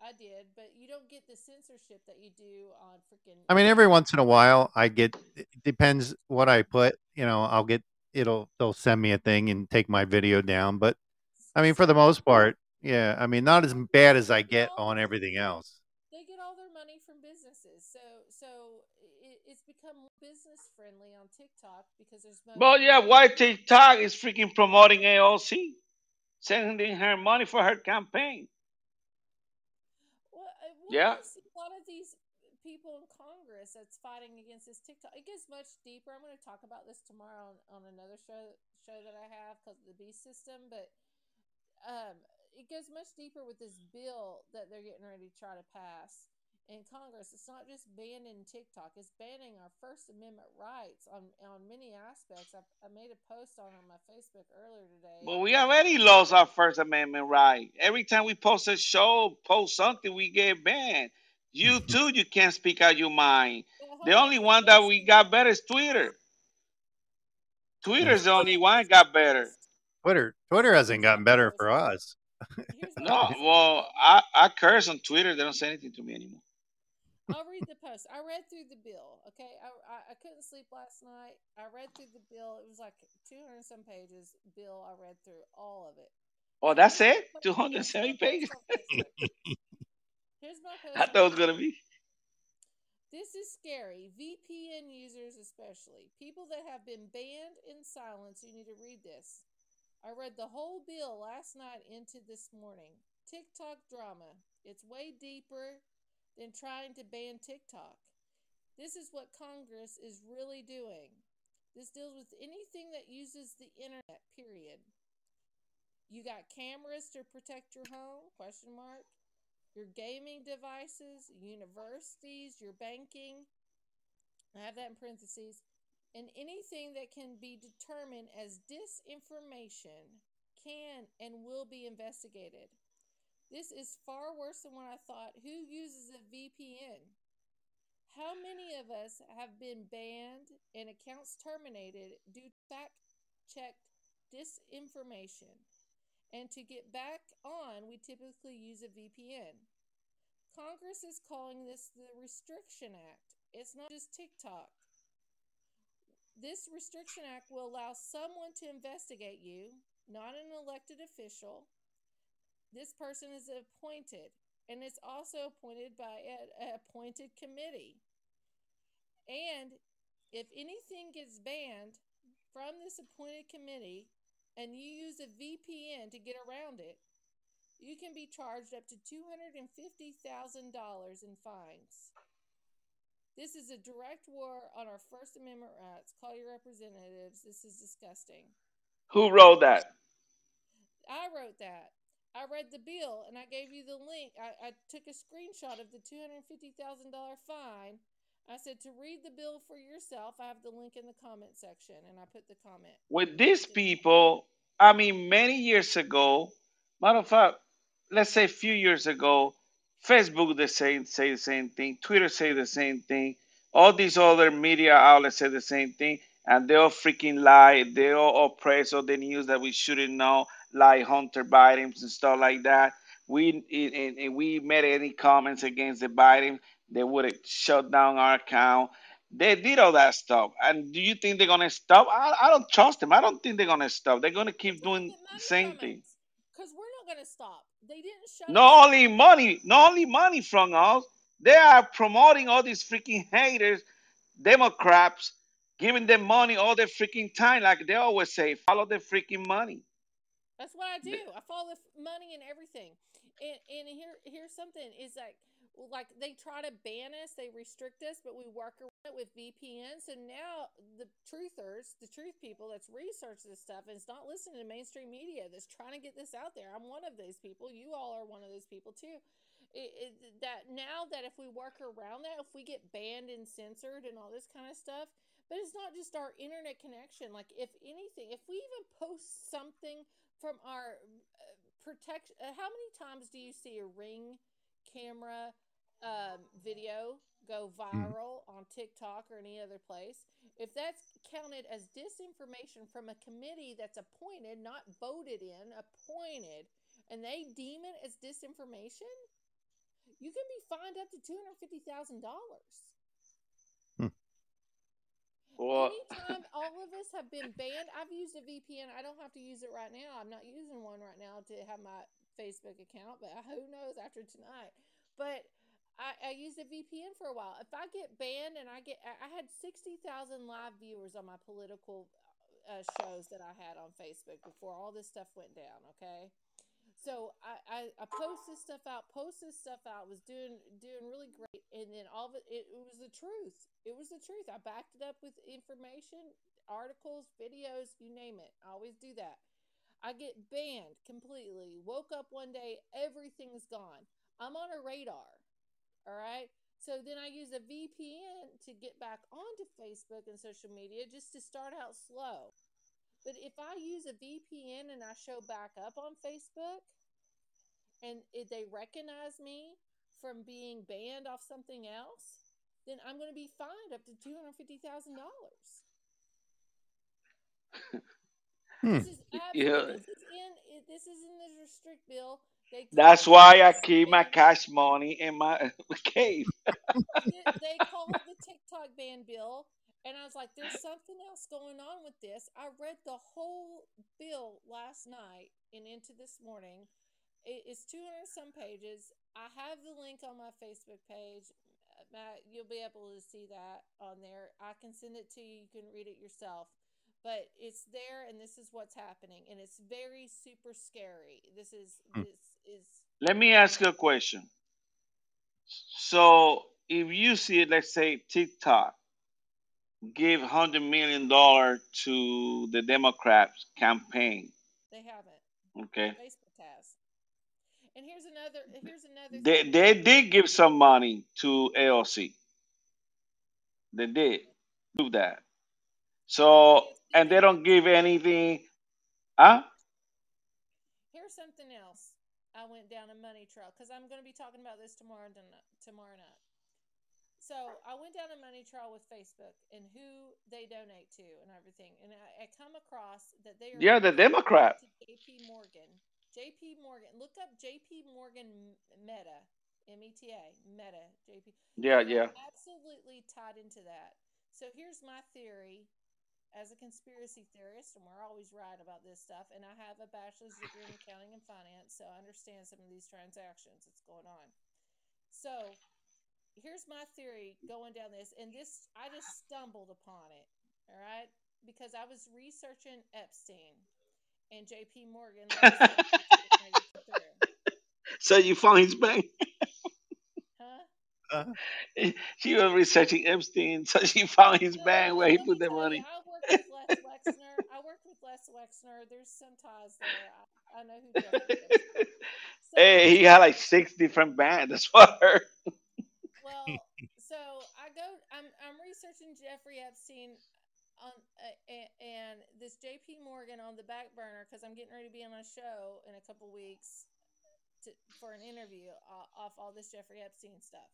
Did- I did, but you don't get the censorship that you do on freaking. I mean, every once in a while, I get. It depends what I put. You know, I'll get. It'll. They'll send me a thing and take my video down. But I mean, for the most part, yeah. I mean, not as bad as I get on everything else. they get all their money from businesses. So so it, it's become business friendly on TikTok because there's. mo- But yeah, why TikTok is freaking promoting AOC, sending her money for her campaign? Yeah. a lot of these people in Congress that's fighting against this TikTok. It gets much deeper. I'm going to talk about this tomorrow on, on another show show that I have because of the Beast System, but um, it goes much deeper with this bill that they're getting ready to try to pass in Congress. It's not just banning TikTok; it's banning our First Amendment rights on on many aspects. I, I made a post on on my Facebook earlier today. But we already lost our First Amendment right. Every time we post a show, post something, we get banned. You too, you can't speak out your mind. The only one that we got better is Twitter. Twitter's the only one got better. Twitter. Twitter hasn't gotten better for us. No, well, I, I curse on Twitter. They don't say anything to me anymore. I'll read the post. I read through the bill. Okay, I, I, I couldn't sleep last night. I read through the bill. It was like two hundred some pages. Bill. I read through all of it. Oh, that's here's it? 270 pages? post on Facebook. Here's my post. I thought it was going to be. This is scary. VPN users, especially people that have been banned in silence. You need to read this. I read the whole bill last night into this morning. TikTok drama. It's way deeper than trying to ban TikTok. This is what Congress is really doing. This deals with anything that uses the internet, period. You got cameras to protect your home? Question mark. your gaming devices, universities, your banking. I have that in parentheses. And anything that can be determined as disinformation can and will be investigated. This is far worse than what I thought. Who uses a VPN? How many of us have been banned and accounts terminated due to fact checked disinformation? And to get back on, we typically use a VPN. Congress is calling this the Restriction Act. It's not just TikTok. This Restriction Act will allow someone to investigate you, not an elected official. This person is appointed, and it's also appointed by an appointed committee. And if anything gets banned from this appointed committee and you use a VPN to get around it, you can be charged up to $250,000 in fines. This is a direct war on our First Amendment rights. Call your representatives. This is disgusting. Who wrote that? I wrote that. I read the bill and I gave you the link. I, I took a screenshot of the $250,000 fine. I said to read the bill for yourself. I have the link in the comment section and I put the comment. With these people, I mean, many years ago, matter of fact, let's say a few years ago, Facebook they say say the same thing, Twitter say the same thing, all these other media outlets say the same thing, and they all freaking lie. They all oppress all the news that we shouldn't know, like Hunter Biden and stuff like that. We and, and we made any comments against the Biden, they would have shut down our account. They did all that stuff. And do you think they're gonna stop? I, I don't trust them. I don't think they're gonna stop. They're gonna keep doing the same thing. Because we're not going to stop. They didn't shut Not only money, not only money from us, they are promoting all these freaking haters, Democrats, giving them money all the freaking time. Like they always say, follow the freaking money. That's what I do. I follow the money and everything. And and here here's something is like like they try to ban us, they restrict us, but we work around it with VPN. So now the truthers, the truth people that's researched this stuff and it's not listening to mainstream media that's trying to get this out there. I'm one of those people. You all are one of those people too. It, it, that now that if we work around that, if we get banned and censored and all this kind of stuff, but it's not just our internet connection. Like if anything, if we even post something from our uh, protection, uh, how many times do you see a ring camera um, video go viral on TikTok or any other place? If that's counted as disinformation from a committee that's appointed, not voted in, appointed, and they deem it as disinformation, you can be fined up to two hundred fifty thousand dollars. Well, Anytime all of us have been banned, I've used a VPN. I don't have to use it right now. I'm not using one right now to have my Facebook account, but who knows after tonight. But I, I used a VPN for a while. If I get banned and I get, I had 60,000 live viewers on my political uh, shows that I had on Facebook before all this stuff went down. Okay. So I, I, I post this stuff out, post this stuff out, was doing doing really great, and then all of it, it, it was the truth. It was the truth. I backed it up with information, articles, videos, you name it. I always do that. I get banned completely. Woke up one day, everything's gone. I'm on a radar. All right. So then I use a VPN to get back onto Facebook and social media just to start out slow. But if I use a VPN and I show back up on Facebook and they recognize me from being banned off something else, then I'm going to be fined up to $250,000. Hmm. This is Yeah. this is in it- this is in the restrict bill. They that's why I the keep my cash money in my cave. They they call it the TikTok ban bill, and I was like, "There's something else going on with this." I read the whole bill last night and into this morning. It is 200 some pages. I have the link on my Facebook page. Uh, Matt, you'll be able to see that on there. I can send it to you. You can read it yourself. But it's there, and this is what's happening, and it's very super scary. This is Hmm. this is Let me ask you a question. So if you see, it let's say TikTok give hundred million dollar to the Democrats campaign, they haven't. okay? And here's another. Here's another They they did give some money to AOC. They did do that. So and they don't give anything. Huh? Here's something else. I went down a money trail because I'm going to be talking about this tomorrow tomorrow night. So I went down a money trail with Facebook and who they donate to and everything, and I, I come across that they are Yeah, the Democrat. JP Morgan. JP Morgan. Look up JP Morgan Meta. M E T A. Meta. JP. Yeah, yeah. absolutely tied into that. So here's my theory as a conspiracy theorist, and we're always right about this stuff. And I have a bachelor's degree in accounting and finance, so I understand some of these transactions that's going on. So here's my theory going down this, and this I just stumbled upon it, all right, because I was researching Epstein, and J.P. Morgan lawsuit was getting ready to come through, so you found his bank. huh? Uh, She was researching Epstein, so she found his No, bank where he put the money. I worked with Les Wexner. I worked with Les Wexner. There's some ties there. I, I know who So hey, he had like six different bands. That's what I. Well, so I go. I'm I'm researching Jeffrey Epstein on uh, and this J.P. Morgan on the back burner because I'm getting ready to be on a show in a couple weeks to, for an interview uh, off all this Jeffrey Epstein stuff.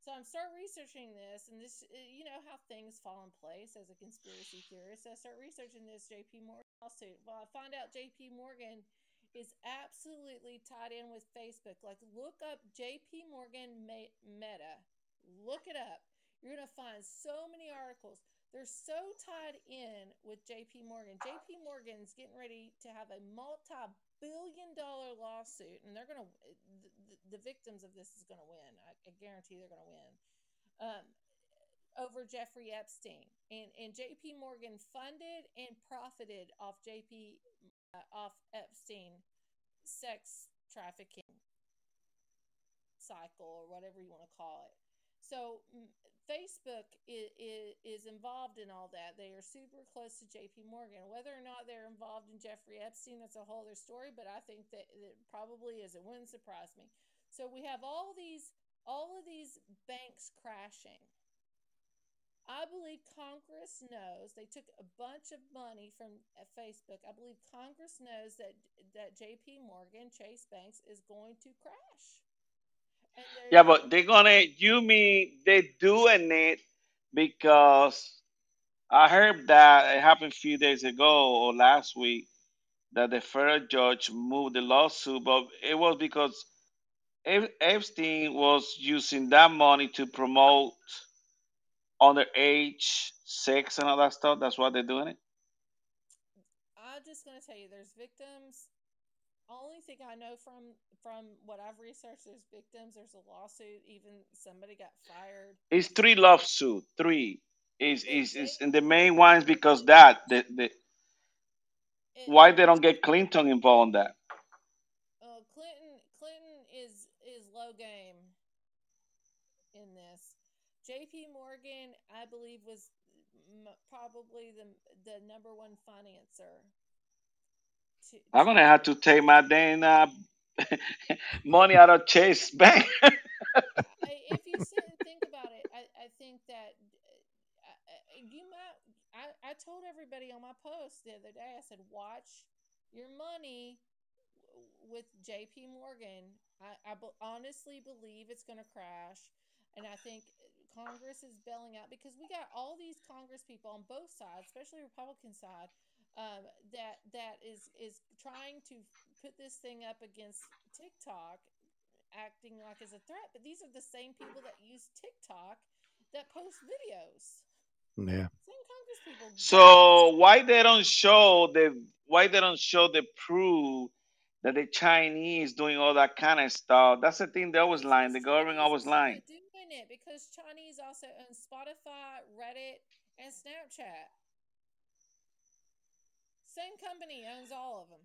So I'm start researching this, and this, uh, you know how things fall in place as a conspiracy theorist. I start researching this J.P. Morgan lawsuit. Well, I find out J.P. Morgan is absolutely tied in with Facebook. Like, look up JP Morgan Meta. Look it up. You're going to find so many articles. They're so tied in with JP Morgan. JP Morgan's getting ready to have a multi billion dollar lawsuit, and they're going to, the, the victims of this is going to win. I, I guarantee they're going to win. Um, over Jeffrey Epstein. And, and JP Morgan funded and profited off JP uh, off Epstein sex trafficking cycle or whatever you want to call it. So mm, Facebook is, is, is involved in all that. They are super close to JP Morgan. Whether or not they're involved in Jeffrey Epstein, that's a whole other story, but I think that it probably is. It wouldn't surprise me. So we have all these all of these banks crashing. I believe Congress knows they took a bunch of money from uh, Facebook. I believe Congress knows that that J.P. Morgan Chase Banks is going to crash, Yeah, but they're gonna. You mean they're doing it because I heard that it happened a few days ago or last week that the federal judge moved the lawsuit, but it was because Ep- Epstein was using that money to promote underage sex and all that stuff. That's why they're doing it. I'm just to tell you, there's victims. Only thing I know from from what I've researched, there's victims. There's a lawsuit. Even somebody got fired. It's three lawsuits. Three is is is and the main one is because that the, the it, why they don't get Clinton involved in that. uh, Clinton Clinton is is low game in this. J.P. Morgan, I believe, was probably the the number one financer I'm gonna have to take my dang uh, money out of Chase Bank. If you sit and think about it, I, I think that uh, uh, you might. I, I told everybody on my post the other day. I said, watch your money with J.P. Morgan. I, I honestly believe it's going to crash, and I think Congress is bailing out because we got all these Congress people on both sides, especially Republican side, um, that that is is trying to put this thing up against TikTok acting like as a threat, but these are the same people that use TikTok that post videos. yeah. Same Congress people. Why? So why they don't show the why they don't show the proof that the Chinese doing all that kind of stuff? That's the thing they always lying. The the government Chinese always is lying. doing it because Chinese also own Spotify, Reddit, and Snapchat. Same company owns all of them.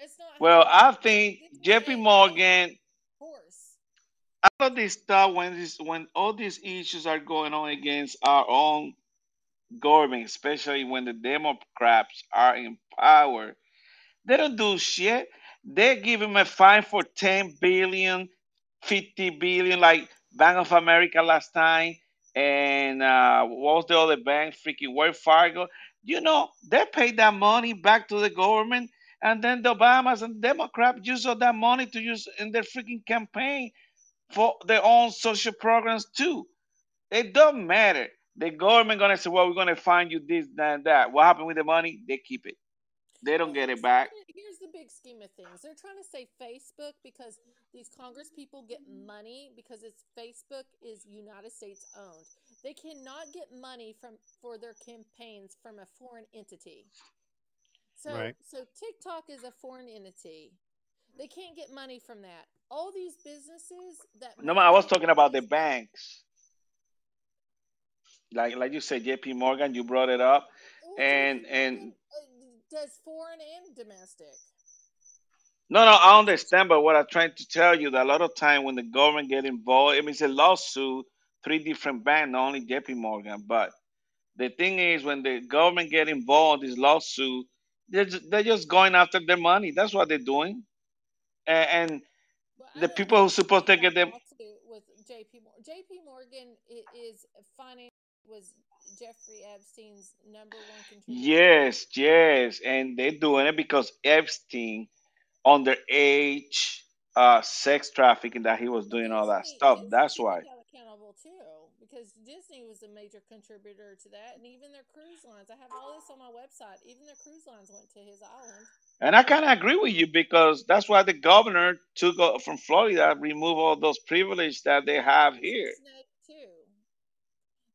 It's not Well. I think This is JP AI Morgan horse. all of this stuff when this when all these issues are going on against our own government, especially when the Democrats are in power, they don't do shit. they give him a fine for 10 billion, 50 billion, like Bank of America last time, and uh, what was the other bank? Freaking Wells Fargo. You know, they paid that money back to the government, and then the Obamas and Democrats use all that money to use in their freaking campaign for their own social programs too. It don't matter. The government gonna say, "Well, we're gonna find you this, that, and that." What happened with the money? They keep it. They don't get it back. here's the big scheme of things. They're trying to say Facebook because these Congress people get money because it's Facebook is United States owned. They cannot get money from for their campaigns from a foreign entity. So Right. so TikTok is a foreign entity. They can't get money from that. All these businesses that No, I was talking about the banks. Like, like you said, J.P. Morgan. You brought it up, Well, and and Morgan uh, does foreign and domestic. No, no, I understand, but what I'm trying to tell you that a lot of time when the government get involved, it means a lawsuit, three different banks, not only JP Morgan. But the thing is, when the government get involved in this lawsuit, they're just, they're just going after their money. That's what they're doing, and, and the people who supposed to get them. with J.P. Morgan. J.P. Morgan is finance was Jeffrey Epstein's number one contributor. Yes, yes, and they're doing it because Epstein, underage, uh, sex trafficking that he was doing all that stuff. That's why. be held accountable too, because Disney was a major contributor to that, and even their cruise lines. I have all this on my website. Even their cruise lines went to his island. And I kind of agree with you because that's why the governor took o- from Florida, remove all those privileges that they have He was a here. too.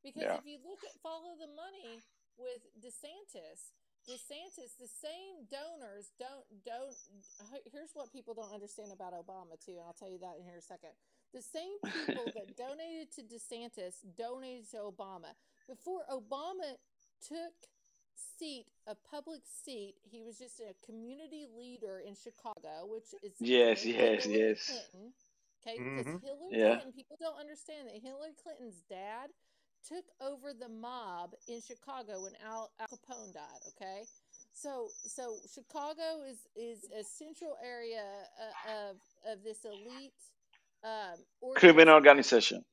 Because Yeah. if you look at follow the money with DeSantis, DeSantis, the same donors don't don't. Here's what people don't understand about Obama too, and I'll tell you that in here a second. The same people that donated to DeSantis donated to Obama before Obama took seat a public seat. He was just a community leader in Chicago, which is Yes, good for yes, Hillary yes. Clinton. Okay, because Mhm. Hillary Yeah. Clinton, people don't understand that Hillary Clinton's dad took over the mob in Chicago when Al, Al Capone died. Okay, so so Chicago is is a central area uh, of of this elite um, Criminal organized organization.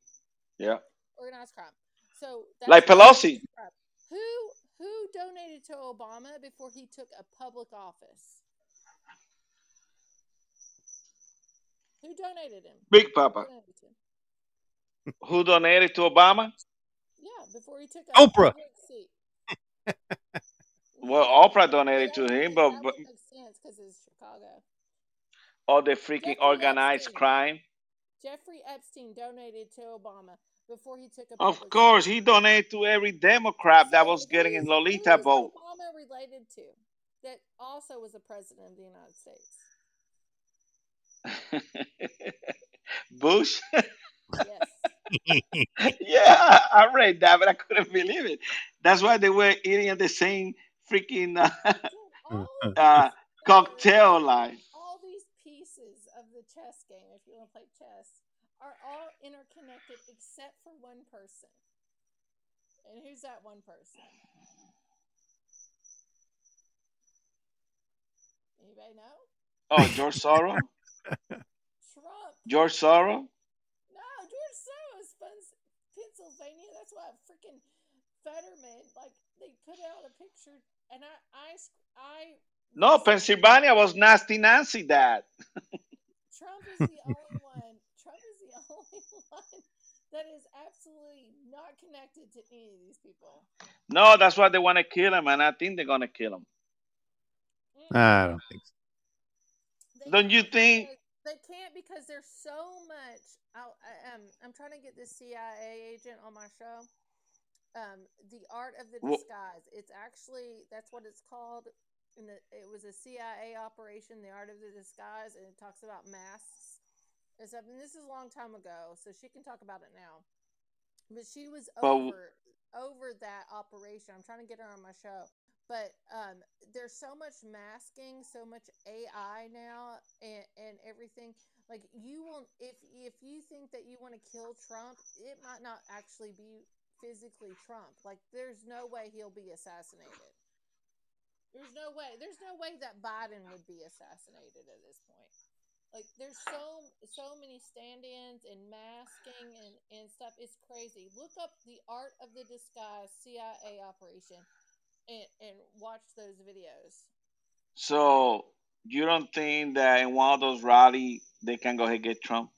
Yeah. Organized crime. So Like Pelosi. who who donated to Obama before he took a public office. Who donated him? Big Who Papa. donated to? Who donated to Obama? Yeah, before he took Oprah. seat. Well, Oprah donated that to him, but, that but would make sense because it's Chicago. all the freaking Jeffrey organized Epstein. crime. Jeffrey Epstein donated to Obama before he took a Of course, seat. he donated to every Democrat that was getting in Lolita who's vote. Obama related to? That also was a president of the United States. Bush. Yes. yeah, I I read that, but I couldn't believe it. That's why they were eating at the same freaking uh, So all of uh, cocktail players, line. all these pieces of the chess game, if you want to play chess, are all interconnected except for one person. And who's that one person? Anybody know? Oh, George Soros. Trump. George Soros. No, George Soros funds Pennsylvania. That's why freaking Fetterman, like, they put out a picture, and I, I, I No, Pennsylvania was Nasty Nancy dad. Trump is the only one. Trump is the only one that is absolutely not connected to any of these people. No, that's why they want to kill him, and I think they're gonna kill him. Mm. I don't think so. They Don't you can't think? They can't because there's so much. I, I, um, I'm trying to get this CIA agent on my show. Um, the art of the disguise. It's actually that's what it's called. And it was a CIA operation, the art of the disguise, and it talks about masks and stuff. And this is a long time ago, so she can talk about it now. But she was over over that operation. I'm trying to get her on my show. But um, there's so much masking, so much AI now, and, and everything. Like you will, if if you think that you want to kill Trump, it might not actually be physically Trump. Like there's no way he'll be assassinated. There's no way. There's no way that Biden would be assassinated at this point. Like there's so so many stand-ins and masking and, and stuff. It's crazy. Look up the art of the disguise CIA operation and, and watch those videos. So you don't think that in one of those rallies they can go ahead and get Trump?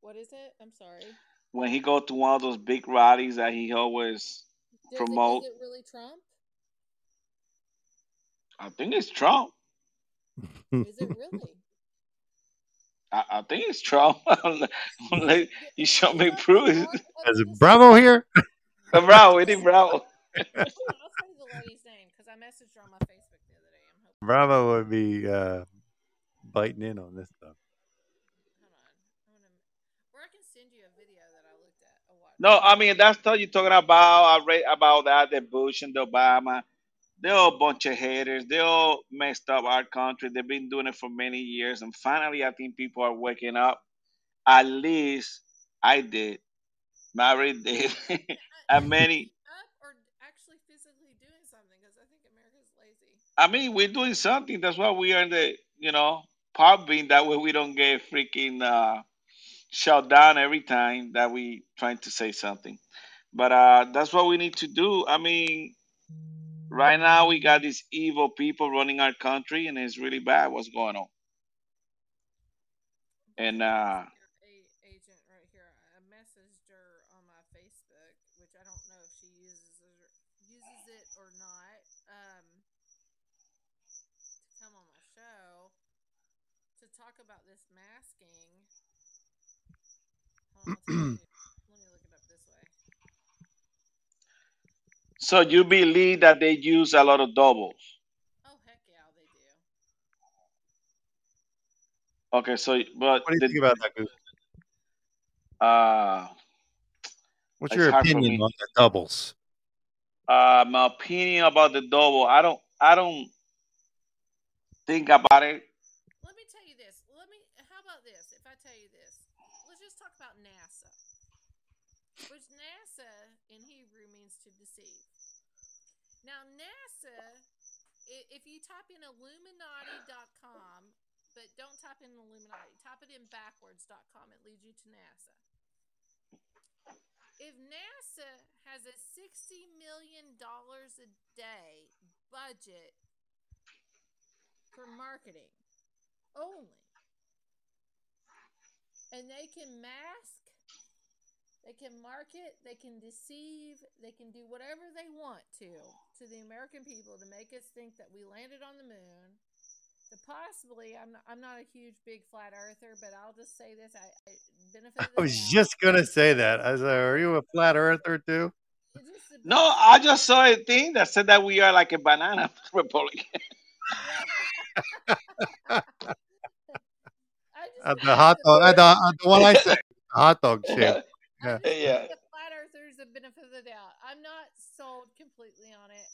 What is it? I'm sorry. When he go to one of those big rallies that he always Does promote, It, is it really Trump? I think it's Trump. Is it really? I, I think it's Trump. Unless Get- you show me look up the proof. Is it Bravo here? Bravo, it is Bravo. Hold on, I'll tell you the lady's name because I messaged her on my Facebook the other day. I'm hoping. Bravo would be uh, biting in on this stuff. Hold on. I'm gonna, or I can send you a video that I looked at a while. No, I mean that's stuff you're talking about. I read about that, the Bush and the Obama. They're all a bunch of haters. They all messed up our country. They've been doing it for many years, and finally, I think people are waking up. At least I did. Mary did, and many. up or actually physically doing something because I think America's lazy. I mean, we're doing something. That's why we are in the, you know, popping. That way we don't get freaking uh, shut down every time that we trying to say something. But uh, that's what we need to do. I mean, right now we got these evil people running our country, and it's really bad what's going on. And uh, Your a- agent right here. I messaged her on my Facebook, which I don't know if she uses it or, uses it or not. Um, to come on my show to talk about this masking. Hold on, I'll tell you. Let me look it up this way. So you believe that they use a lot of doubles? Oh heck yeah, they do. Okay, so but What do you the, think about that, Goose? uh, What's it's your hard for opinion me. on the doubles? Uh, my opinion about the double, I don't, I don't think about it. Let me tell you this. Let me. How about this? If I tell you this, let's just talk about NASA, which NASA in Hebrew means to deceive. Now, NASA, i- if you type in Illuminati.com, but don't type in Illuminati, type it in backwards.com, it leads you to NASA. If NASA has a $60 million a day budget for marketing only, and they can mask, they can market, they can deceive, they can do whatever they want to to the American people to make us think that we landed on the moon. That possibly, I'm not, I'm not a huge big flat earther, but I'll just say this: I, I benefit I was doubt. just gonna say that. I was like, "Are you a flat earther too?" It's just the No, I just saw a thing that said that we are like a banana republic. Just At the it's hot the dog, at the, at the one I said, the hot dog shape. Yeah, Yeah. just give yeah. the flat earthers the benefit of the doubt. I'm not sold completely on it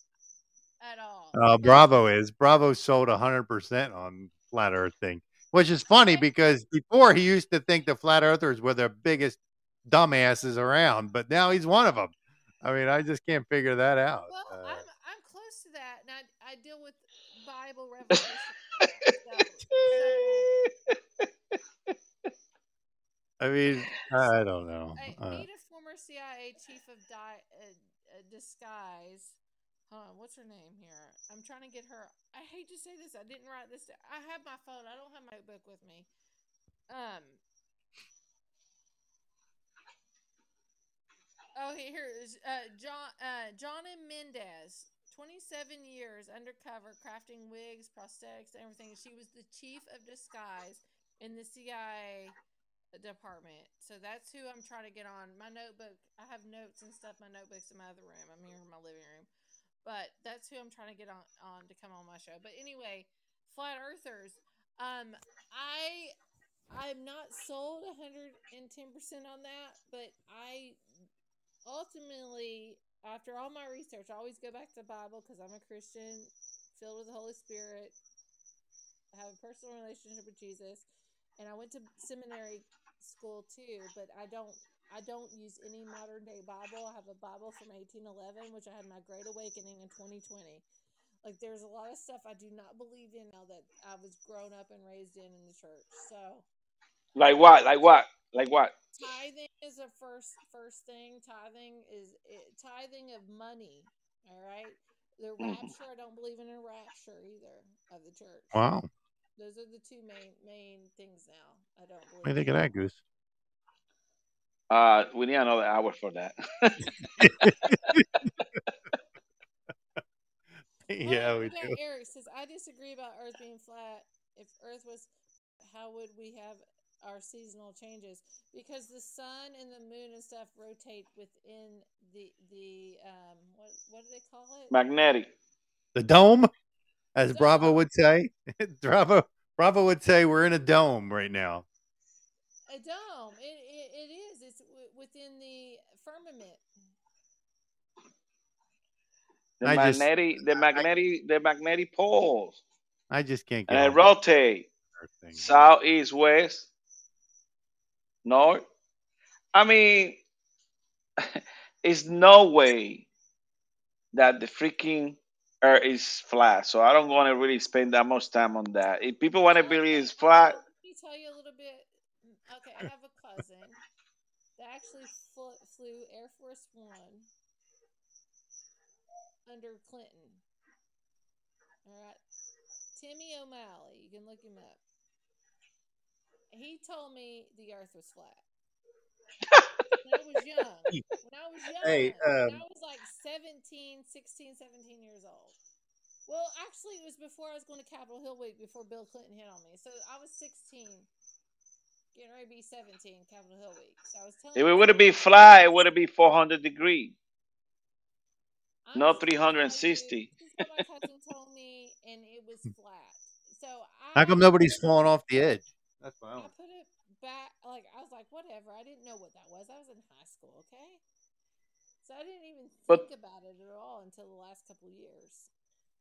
at all. Uh, Bravo is Bravo sold hundred percent on flat Earth thing, which is funny and because before he used to think the flat earthers were the biggest dumbasses around, but now he's one of them. I mean, I just can't figure that out. well, Uh, I'm I'm close to that, and I I deal with Bible revelation stuff. So I mean, I don't know. I Uh, meet a former CIA chief of di- uh, uh, disguise. Hold on, what's her name here? I'm trying to get her. I hate to say this. I didn't write this. Down. I have my phone. I don't have my book with me. Um. Oh, here is uh, John uh, Jonna Mendez. 27 years undercover, crafting wigs, prosthetics, and everything. She was the chief of disguise in the CIA department. So that's who I'm trying to get on. My notebook, I have notes and stuff. My notebook's in my other room. I'm here in my living room. But that's who I'm trying to get on, on to come on my show. But anyway, flat earthers. Um, I I'm not sold 110% on that, but I ultimately after all my research, I always go back to the Bible because I'm a Christian, filled with the Holy Spirit. I have a personal relationship with Jesus, and I went to seminary school too. But I don't, I don't use any modern day Bible. I have a Bible from 1811, which I had my Great Awakening in 2020. Like there's a lot of stuff I do not believe in now that I was grown up and raised in in the church. So Like what? Like what? Like what? tithing is a first first thing. Tithing is it, tithing of money. All right. The Mhm. rapture, I don't believe in a rapture either of the church. Wow. Those are the two main main things now. I don't believe. What do you think of in. that, Goose? Uh, we need another hour for that. yeah, Well, we do. Eric says, I disagree about Earth being flat. If Earth was, how would we have our seasonal changes? Because the sun and the moon and stuff rotate within the the um what what do they call it? Magnetic. The dome, as Bravo would say. Bravo, Bravo would say we're in a dome right now. A dome. It it, it is. It's w- within the firmament. The I just- magnetic, the magnetic, the magnetic poles, I just can't get and it rotate the south, east, west, north. I mean, it's no way that the freaking Earth is flat. So I don't want to really spend that much time on that. If people want to believe it's flat, Let me tell you a little bit. Okay, I have a cousin that actually flew, flew Air Force One under Clinton. All right, Timmy O'Malley. You can look him up. He told me the Earth was flat. When I was young. When I was young. Hey, when um, I was like 17, 16, 17 years old. Well, actually, it was before I was going to Capitol Hill Week before Bill Clinton hit on me. So I was 16, getting ready to be 17, Capitol Hill Week. So I was telling if it him- would be flat, it would be 400 degrees. I'm not just gonna tell you, 360. This what my cousin told me, and it was flat. So I How come nobody's falling off the edge? That's what I I don't. put it back, like I was like, whatever. I didn't know what that was. I was in high school, okay. So I didn't even But- think about it at all until the last couple of years,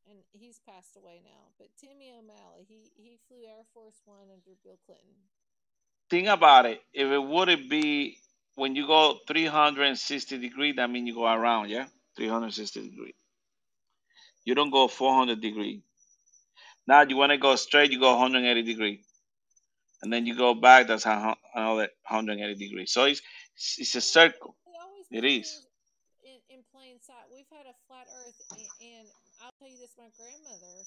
and he's passed away now. But Timmy O'Malley, he he flew Air Force One under Bill Clinton. Think about it. If it would it be when you go 360 degrees, that means you go around, yeah? 360 degrees. You don't go 400 degrees. Now you want to go straight, you go 180 degrees. And then you go back, that's hu- another 180 degrees. So it's, it's a circle. It always It puts is. in, in plain sight. We've had a flat Earth, and, and I'll tell you this: my grandmother,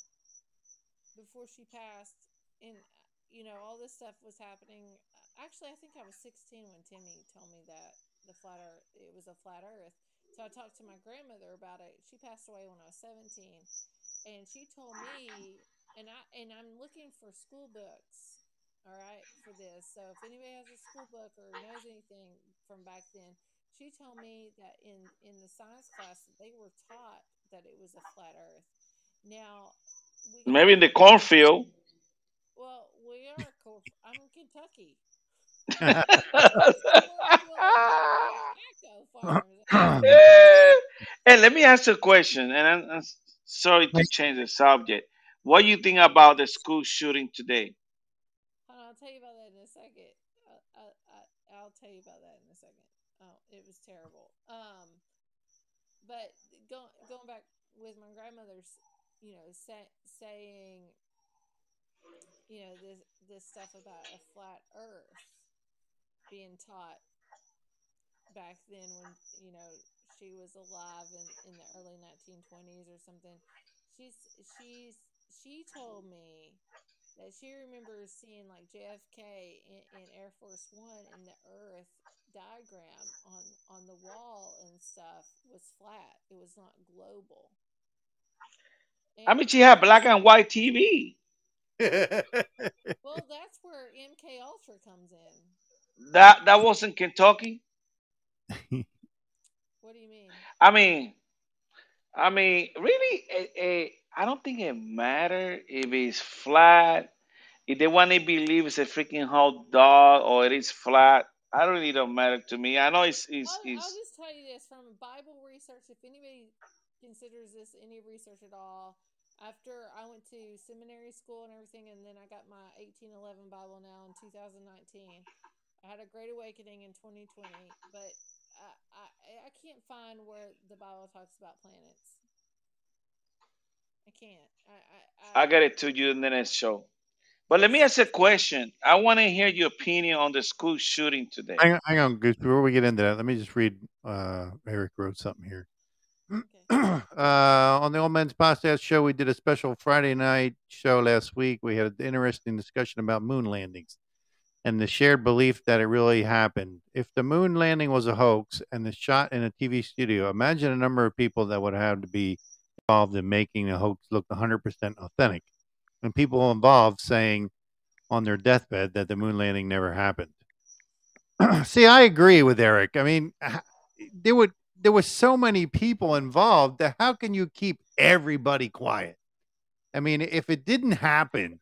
before she passed, and you know all this stuff was happening. Actually, I think I was 16 when Timmy told me that the flat Earth it was a flat Earth. So I talked to my grandmother about it. She passed away when I was 17, and she told me, and I and I'm looking for school books. All right, for this. So if anybody has a school book or knows anything from back then, she told me that in in the science class they were taught that it was a flat Earth. Now, we Maybe in the cornfield. well, we are. Cool. I'm in Kentucky. Tobacco hey, let me ask you a question, and I'm, I'm sorry to change the subject. What do you think about the school shooting today? Tell you about that in a second. Uh, I, I, I'll tell you about that in a second. Oh, it was terrible. Um, but going going back with my grandmother's, you know, say, saying, you know, this this stuff about a flat Earth being taught back then when you know she was alive in, in the early 1920s or something. She's she's she told me that she remembers seeing like JFK in, in Air Force One and the Earth diagram on on the wall and stuff was flat. It was not global. I mean, she had black and white TV. well, that's where MK Ultra comes in. That that wasn't Kentucky. What do you mean? I mean, I mean, really, eh, eh, I don't think it matter if it's flat. If they want to believe it's a freaking hot dog or it is flat, I don't really don't matter to me. I know it's it's, I'll, I'll just tell you this from Bible research. If anybody considers this any research at all, after I went to seminary school and everything, and then I got my 1811 Bible now in 2019. I had a great awakening in 2020, but I, I, I can't find where the Bible talks about planets. I can't. I I, I I get it to you in the next show. But let me ask a question. I want to hear your opinion on the school shooting today. Hang on, hang on, Goose. Before we get into that, let me just read. Uh, Eric wrote something here. okay. uh, on the Old Men's Podcast show, we did a special Friday night show last week. We had an interesting discussion about moon landings and the shared belief that it really happened. If the moon landing was a hoax and the shot in a TV studio, imagine a number of people that would have to be involved in making the hoax look 100% authentic. And people involved saying on their deathbed that the moon landing never happened. See, I agree with Eric. I mean, there would there was so many people involved that how can you keep everybody quiet? I mean, if it didn't happen,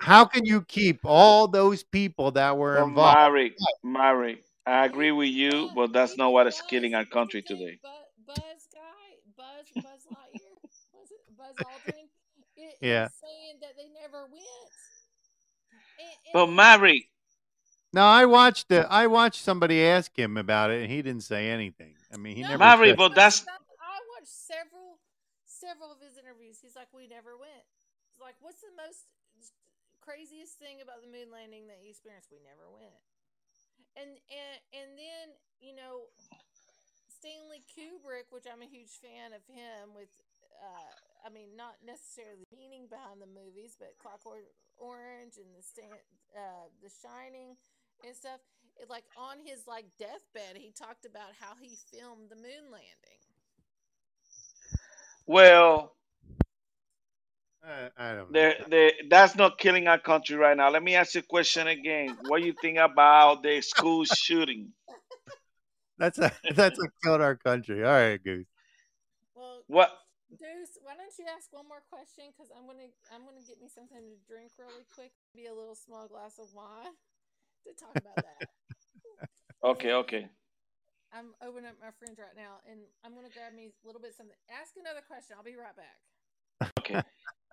how can you keep all those people that were But involved? Mary, Mary, I agree with you, But but that's not what is killing our country today. Buzz guy, Buzz Buzz Lightyear, was it Aldrin? It, Yeah. it's saying that they never went. And, and But then Mary, No, I watched the I watched somebody ask him about it, and he didn't say anything. I mean, he no, never Mary. I but that's watched I watched several several of his interviews. He's like, we never went. He's like, what's the most craziest thing about the moon landing that you experienced? We never went. And and and then you know Stanley Kubrick, which I'm a huge fan of him with uh I mean not necessarily meaning behind the movies, but Clockwork Orange and the Stan, uh The Shining and stuff. It, like on his like deathbed, he talked about how he filmed the moon landing. well, I, I don't know. the the that's not killing our country right now. Let me ask you a question again. What do you think about the school shooting? That's a that's what killed our country. All right, Goose. Well, What? Deuce, why don't you ask one more question? Because I'm gonna I'm gonna get me something to drink really quick. Be a little small glass of wine to talk about that. Okay, okay. I'm opening up my fridge right now, and I'm gonna grab me a little bit something. Ask another question. I'll be right back. Okay.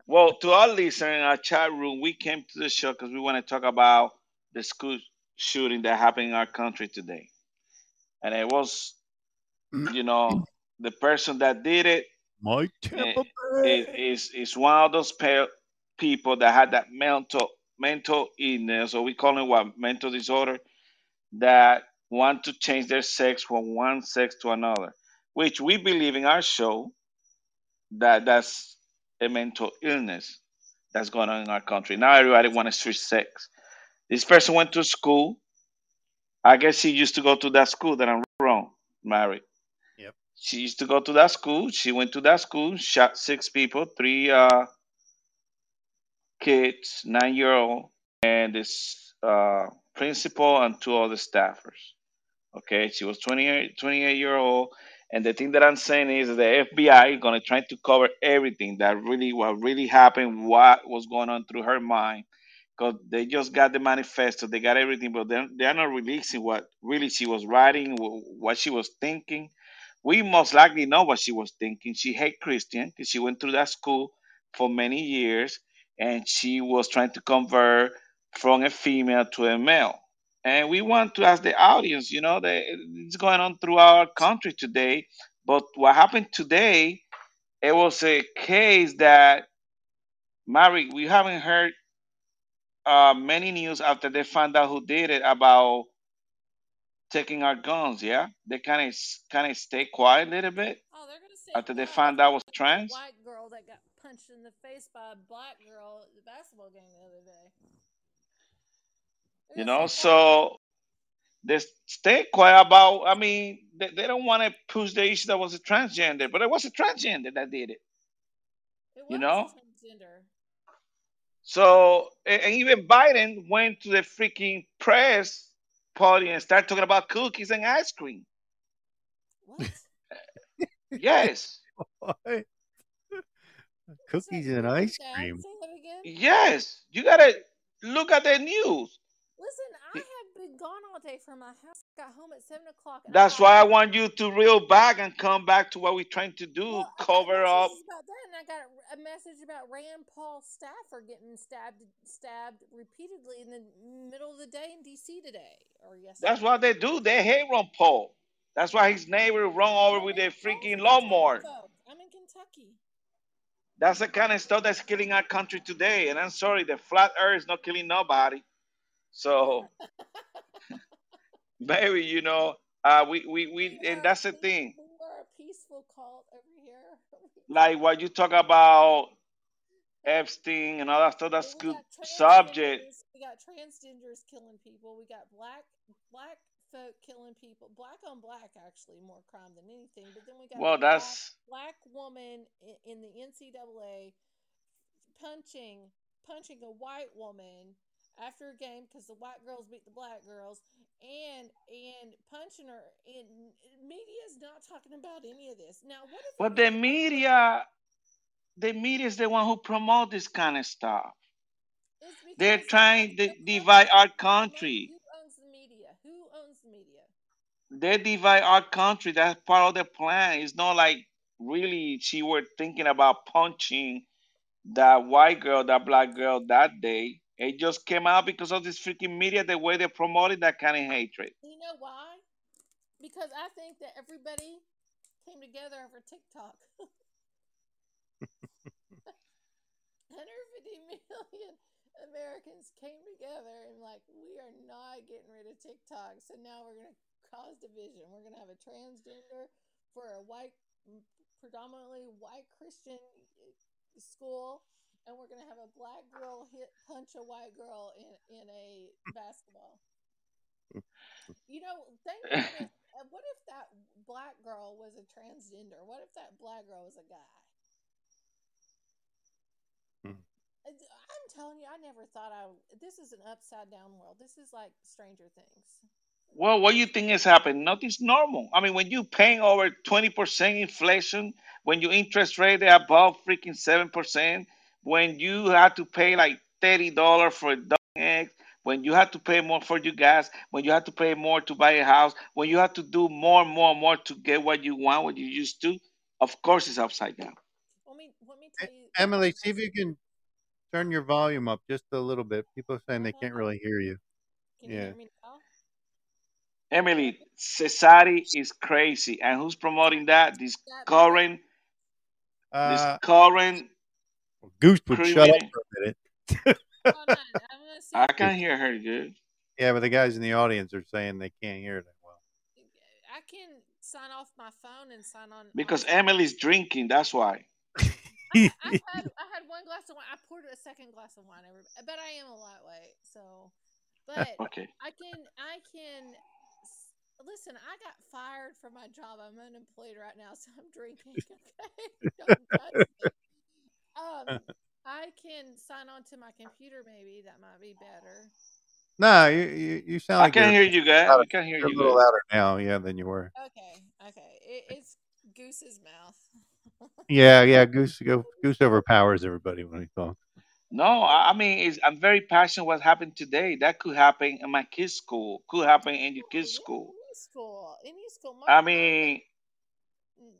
Well, to our listener in our chat room, we came to the show because we want to talk about the school shooting that happened in our country today. And it was, mm. you know, the person that did it My eh, Tampa is, Bay. is, is one of those pe- people that had that mental mental illness, or we call it what mental disorder, that want to change their sex from one sex to another, which we believe in our show that that's a mental illness that's going on in our country. Now everybody wants to switch sex. This person went to school. I guess he used to go to that school that I'm wrong, Mary. She used to go to that school. She went to that school, shot six people, three uh, kids, nine year old, and this uh, principal and two other staffers. Okay, she was 28, 28 year old. And the thing that I'm saying is the FBI is gonna try to cover everything that really what really happened, what was going on through her mind, because they just got the manifesto, they got everything, but they're, they're not releasing what really she was writing, what she was thinking. We most likely know what she was thinking. She hate Christian because she went through that school for many years, and she was trying to convert from a female to a male. And we want to ask the audience, you know, that it's going on through our country today. But what happened today, it was a case that, Mary, we haven't heard uh, many news after they found out who did it about taking our guns. Yeah, they kind of kind of stay quiet a little bit Oh, they're gonna say after they quiet. found That's out I was trans. white girl that got punched in the face by a black girl at the basketball game the other day. You They're know, so they stay quiet about. I mean, they, they don't want to push the issue that was a transgender, but it was a transgender that did it. It You know, transgender. So and even Biden went to the freaking press party and start talking about cookies and ice cream. What? Yes, What? Cookies and ice cream. Say that again. yes. You gotta look at the news. Listen, I have been gone all day from my house. Got home at seven o'clock, That's why I want you to reel back and come back to what we're trying to do. well, Cover up. about that, and I got a message about Rand Paul staffer getting stabbed stabbed repeatedly in the middle of the day in D.C. today or yesterday. That's what they do. They hate Ron Paul. That's why his neighbor run over with a freaking lawnmower. I'm in Kentucky. That's the kind of stuff that's killing our country today. And I'm sorry, the flat earth is not killing nobody. So maybe, you know, uh we, we, we and that's the thing. we are a peaceful cult over here. Like what you talk about Epstein and all that stuff, that's good subject. We got transgenders killing people. We got black black folk killing people. Black on black, actually, more crime than anything. But then we got Well, black that's black woman in, in the NCAA punching punching a white woman after a game because the white girls beat the black girls and and punching her and media is not talking about any of this now what but the a white girl media the media is the one who promote this kind of stuff. They're trying to divide our country. who owns the media who owns the media They divide our country. That's part of the plan. It's not like really she were thinking about punching that white girl, that black girl that day. It just came out because of this freaking media, the way they promoted that kind of hatred. you know why because i think that everybody came together over tiktok 150 million Americans came together and like we are not getting rid of TikTok. So now we're gonna cause division. We're gonna have a transgender for a white, predominantly white Christian uh, school, and we're gonna have a black girl hit punch a white girl in in a basketball. You know, thank goodness. What if that black girl was a transgender? What if that black girl was a guy? Hmm. I'm telling you, I never thought I. would- This is an upside down world. This is like Stranger Things. Well, what do you think is happening? Nothing's normal. I mean, when you paying over 20% inflation, when your interest rate is above freaking 7%, when you have to pay like $30 for a dog eggs, when you have to pay more for your gas, when you have to pay more to buy a house, when you have to do more and more and more to get what you want, what you used to, of course it's upside down. Let me let me tell you. Emily, see if you can turn your volume up just a little bit. People are saying they can't really hear you. Can you Yeah. hear me now? Emily, society is crazy. And who's promoting that? This That better? current, this Uh, current Goose would shut up for a minute. I'm gonna see. I if can hear her good. Yeah, but the guys in the audience are saying they can't hear that well. I can sign off my phone and sign on. Because onto- Emily's drinking, that's why. I, I had I had one glass of wine. I poured a second glass of wine over, but I am a lightweight, so. But Okay. I can I can listen. I got fired from my job. I'm unemployed right now, so I'm drinking. Okay, don't judge me. Um, I can sign on to my computer. Maybe that might be better. no, you, you, you sound I like can you're, hear you good. louder- We can hear you're a little good. louder now, yeah, than you were. Okay, okay. It, it's Goose's mouth. Yeah, yeah. Goose, go, Goose overpowers everybody when he talks. No, I I mean, it's, I'm very passionate what happened today. That could happen in my kids' school. Could happen in your kids' Yeah, school. Any school, any school. My, I mean,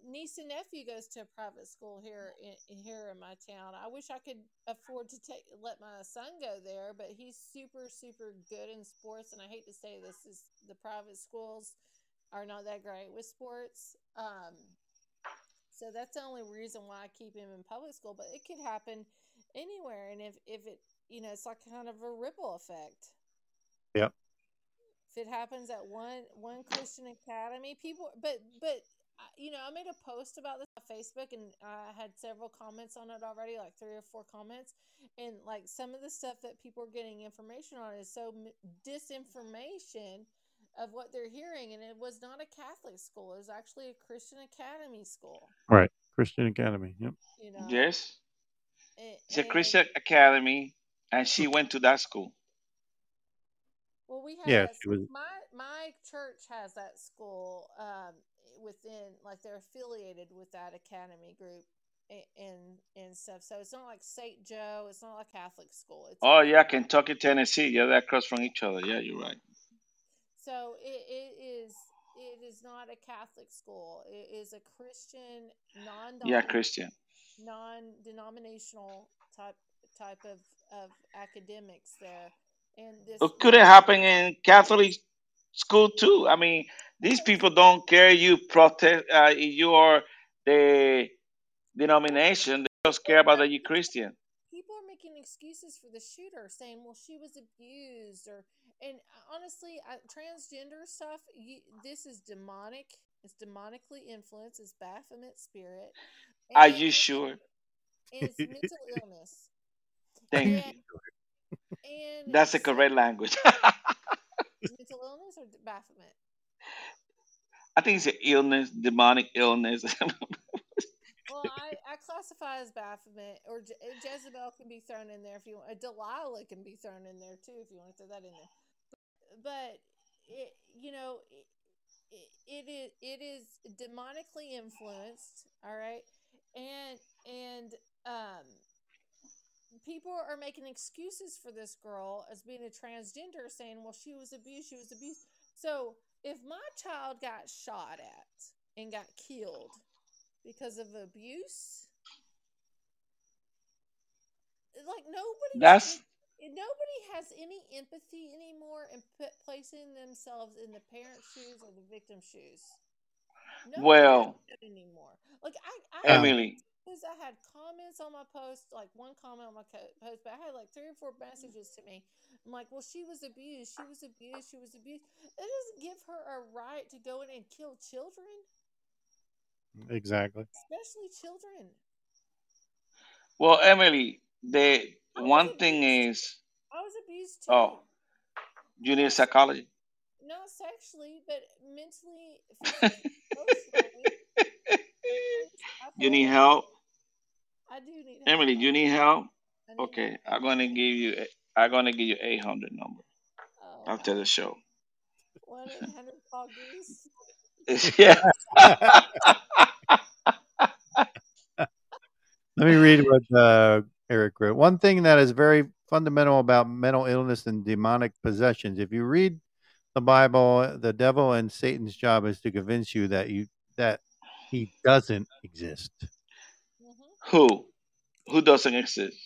niece and nephew goes to a private school here in here in my town. I wish I could afford to take let my son go there, but he's super super good in sports. And I hate to say this is the private schools are not that great with sports. Um, so that's the only reason why I keep him in public school. But it could happen anywhere, and if if it you know it's like kind of a ripple effect. Yep. If it happens at one one Christian academy, people but but I- you know I made a post about this on Facebook and I had several comments on it already, like three or four comments, and like some of the stuff that people are getting information on is so m- disinformation of what they're hearing, and it was not a Catholic school; it was actually a Christian academy school. Right. Christian Academy. Yep. You know, yes, A- it's a and- Christian academy, and she went to that school. Well, we have Yeah, that was- my my church has that school um, within like they're affiliated with that academy group and and stuff. So it's not like St. Joe. It's not a Catholic school. It's Oh yeah, Kentucky, Tennessee. Yeah, they're across from each other. Yeah, you're right. so it, it is it is not a Catholic school. It is a Christian non Yeah, Christian. non denominational type type of of academics there. And this It could have happened in Catholic school too. I mean, these people don't care. You protest. Uh, you're the denomination. They just care about the Christian. people are making excuses for the shooter saying well she was abused or and uh, honestly I, transgender stuff you, this is demonic it's demonically influenced it's baphomet spirit Are you sure? it's mental illness Thank and, you. and That's the correct language. mental illness or baphomet I think it's an illness, demonic illness. well I, I classify as baphomet or Je- jezebel can be thrown in there if you want delilah can be thrown in there too if you want to throw that in there. But it, you know it, it is it is demonically influenced all right? And and um people are making excuses for this girl as being a transgender saying well she was abused she was abused so if my child got shot at and got killed because of abuse like nobody That's nobody has any empathy anymore in put, placing themselves in the parent's shoes or the victim's shoes. Nobody Well- anymore. Like I, I Emily. Because I had comments on my post, like one comment on my co- post, but I had like three or four messages to me. I'm like, well, she was abused. She was abused. She was abused. It doesn't give her a right to go in and kill children, Exactly. especially children. Well, Emily, the I was one thing is, I was abused too. oh, you need psychology. Not sexually, but mentally, physically, emotionally. I You need help, I do need help. Emily. You need help. Need Okay, help. I'm gonna give you. I'm gonna give you 800 number Oh, after the show. one eight hundred call goose. yeah. Let me read what uh, Eric wrote. One thing that is very fundamental about mental illness and demonic possessions. If you read the Bible, the devil and Satan's job is to convince you that you that he doesn't exist. Mm-hmm. Who? Who doesn't exist?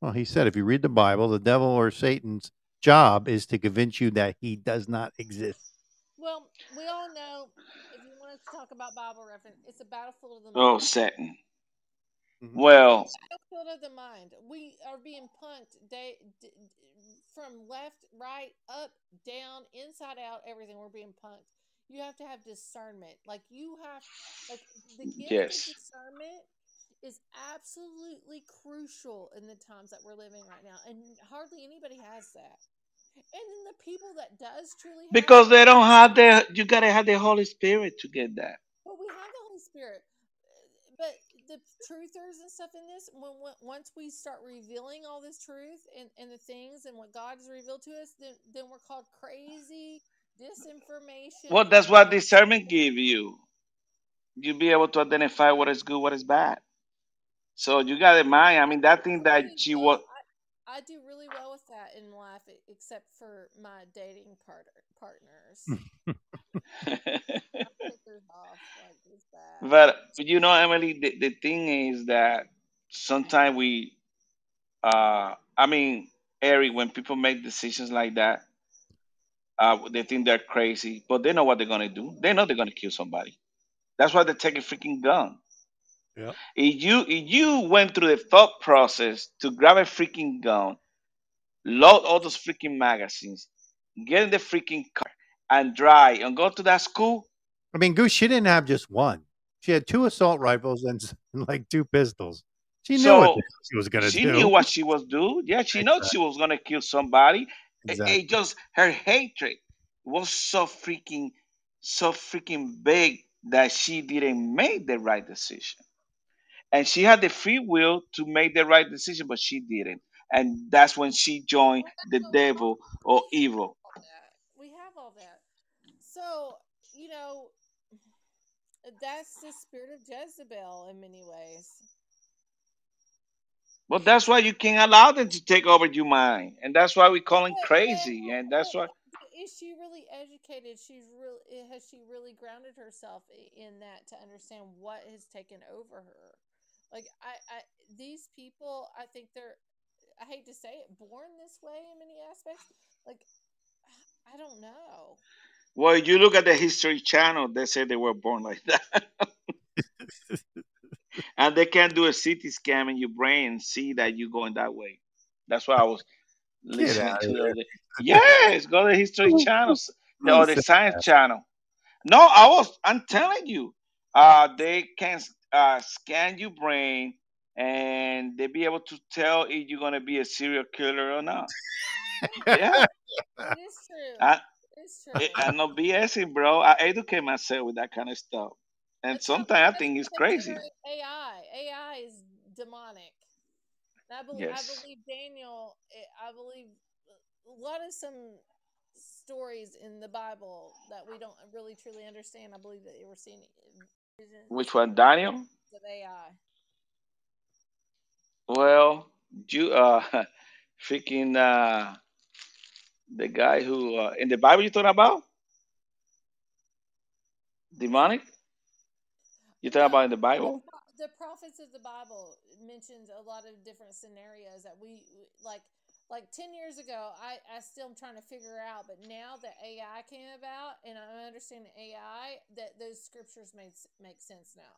Well, he said if you read the Bible, the devil or Satan's job is to convince you that he does not exist. Well, we all know if you want to talk about Bible reference, it's a battlefield of the Oh, mind. Satan. Mhm. Well, battlefield of the mind. We are being punked day, d- d- from left, right, up, down, inside out, everything. We're being punked. You have to have discernment. Like you have, like the gift Yes. of discernment is absolutely crucial in the times that we're living right now, and hardly anybody has that. And then the people that does truly have because they don't have the. You gotta have the Holy Spirit to get that. But we have the Holy Spirit. But the truthers and stuff in this, when, when once we start revealing all this truth and, and the things and what God has revealed to us, then then we're called crazy, disinformation. Well, that's what discernment give you. You be able to identify what is good, what is bad. So you got in mind. I mean, that thing that Really she well- was. I, I do really well with that in life, except for my dating part- partners. My filter's off, like it's bad. but you know, Emily, the, the thing is that sometimes we, uh, I mean, Eric, when people make decisions like that, uh, they think they're crazy, but they know what they're gonna do. They know they're gonna kill somebody. That's why they take a freaking gun. Yeah. If you if you went through the thought process to grab a freaking gun, load all those freaking magazines, get in the freaking car, and drive and go to that school, I mean, Goose, she didn't have just one. She had two assault rifles and, and like two pistols. She knew what So, hell she was going to do. she knew what she was doing. Yeah, she knows she was gonna kill somebody. It- Exactly. It just her hatred was so freaking, so freaking big that she didn't make the right decision. And she had the free will to make the right decision, but she didn't. And that's when she joined the devil or evil. We have all that. So, you know, that's the spirit of Jezebel in many ways. But that's why you can't allow them to take over your mind. And that's why we call them crazy. but- And that's why Is she really educated? She's really eh, has she really grounded herself in that to understand what has taken over her? Like I, I these people, I think they're I hate to say it, born this way in many aspects. Like I don't know. well, you look at the History Channel, they say they were born like that. and they can do a CT scan in your brain and see that you're going that way. That's why I was listening to of the Yes, go to the History Channel s- the- or the Science? Channel. No, I was. I'm telling you, uh, they can uh, scan your brain and they be able to tell if you're gonna be a serial killer or not. Yeah, It is true. I, It is I, true. I'm not BSing, bro. I educate myself with that kind of stuff, and sometimes I think it's crazy. AI. AI is demonic. And I believe, I believe Daniel. eh, I believe a lot of some stories in the Bible that we don't really truly understand. I believe that they were seeing Which one, Daniel? of AI. Well, you uh, freaking uh, the guy who uh, in the Bible you talking about demonic? You talking about in the the Bible? pro- the prophets of the Bible mentions a lot of different scenarios that we like like 10 years ago I, I still am trying to figure out but now that AI came about and I understand the AI that those scriptures made make sense now.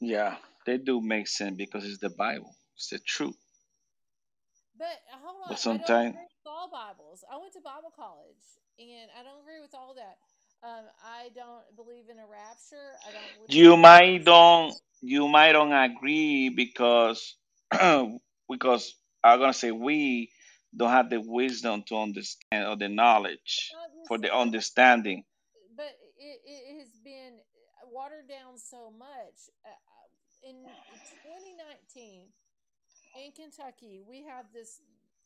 Yeah, they do make sense because it's the Bible. It's the truth. But uh, hold on, But I don't sometimes, agree with all Bibles. I went to Bible college and I don't agree with all that. Um, I don't believe in a rapture. I don't you might don't you might don't agree because because I'm gonna say we don't have the wisdom to understand or the knowledge for the understanding. but it, it has been watered down so much. Uh, uh, in 2019, in Kentucky, we have this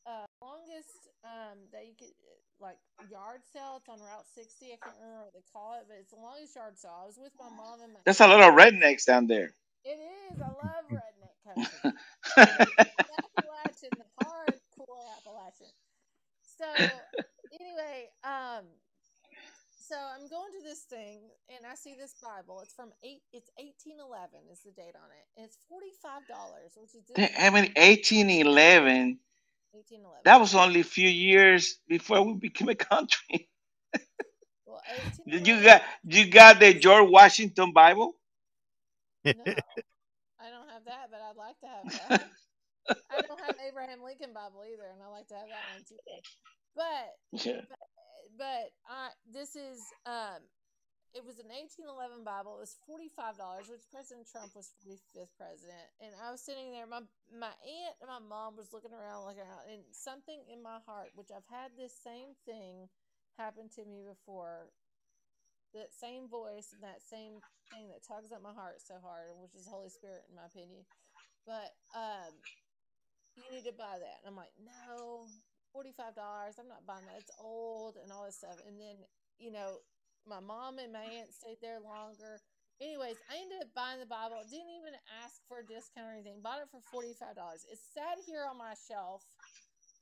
uh, longest um, that you could like yard sale. It's on Route 60. I can't remember what they call it, but it's the longest yard sale. I was with my mom and my There's a lot of rednecks down there. It is. I love redneck country. Appalachian, the hardcore Appalachian. So anyway, um, so I'm going to this thing and I see this Bible. It's from eight. It's 1811 is the date on it, and it's forty five dollars, which is this I mean, 1811. 1811. That was only a few years before we became a country. Well, you got you got the George Washington Bible. No, I don't have that, but I'd like to have that. I don't have Abraham Lincoln Bible either, and I like to have that one too. But Yeah. but I this is um it was an 1811 Bible. It was $45, which President Trump was 45th president. And I was sitting there. My my aunt and my mom was looking around, looking around, and something in my heart, which I've had this same thing happen to me before. That same voice and that same thing that tugs at my heart so hard, which is Holy Spirit, in my opinion. But um, you need to buy that. And I'm like, no, $45. I'm not buying that. It's old and all this stuff. And then, you know, my mom and my aunt stayed there longer. Anyways, I ended up buying the Bible. Didn't even ask for a discount or anything. Bought it for $45. It's sat here on my shelf.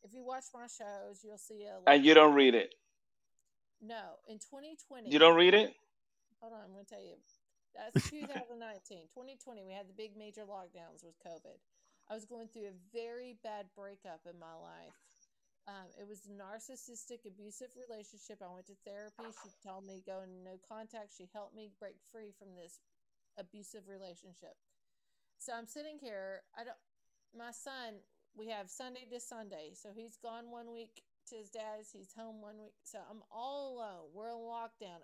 If you watch my shows, you'll see a And you don't read it. No, in 2020. You don't read it. Hold on, I'm going to tell you. That's 2019. 2020, we had the big major lockdowns with COVID. I was going through a very bad breakup in my life. Um, it was a narcissistic, abusive relationship. I went to therapy. She told me go in no contact. She helped me break free from this abusive relationship. So I'm sitting here. I don't. My son. We have Sunday to Sunday. So he's gone one week to his dad's. He's home one week. So I'm all alone. We're in lockdown.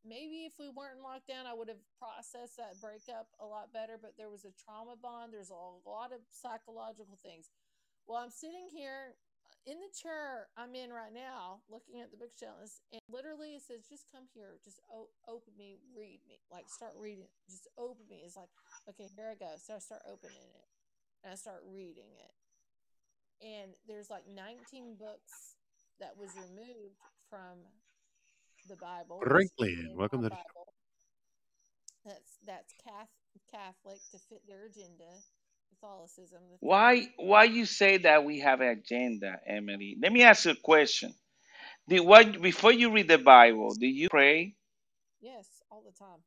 Maybe if we weren't in lockdown, I would have processed that breakup a lot better. But there was a trauma bond. There's a lot of psychological things. Well, I'm sitting here in the chair I'm in right now, looking at the bookshelves, and literally it says, "Just come here, just o- open me, read me, like start reading, just open me." It's like, okay, here I go. So I start opening it, and I start reading it, and there's like 19 books that was removed from the Bible. Franklin, welcome to Bible. That's that's Catholic to fit their agenda, Catholicism. to fit their Why why you say that we have an agenda, Emily? Let me ask you a question. Did what before you read the Bible, do you pray? Yes, all the time.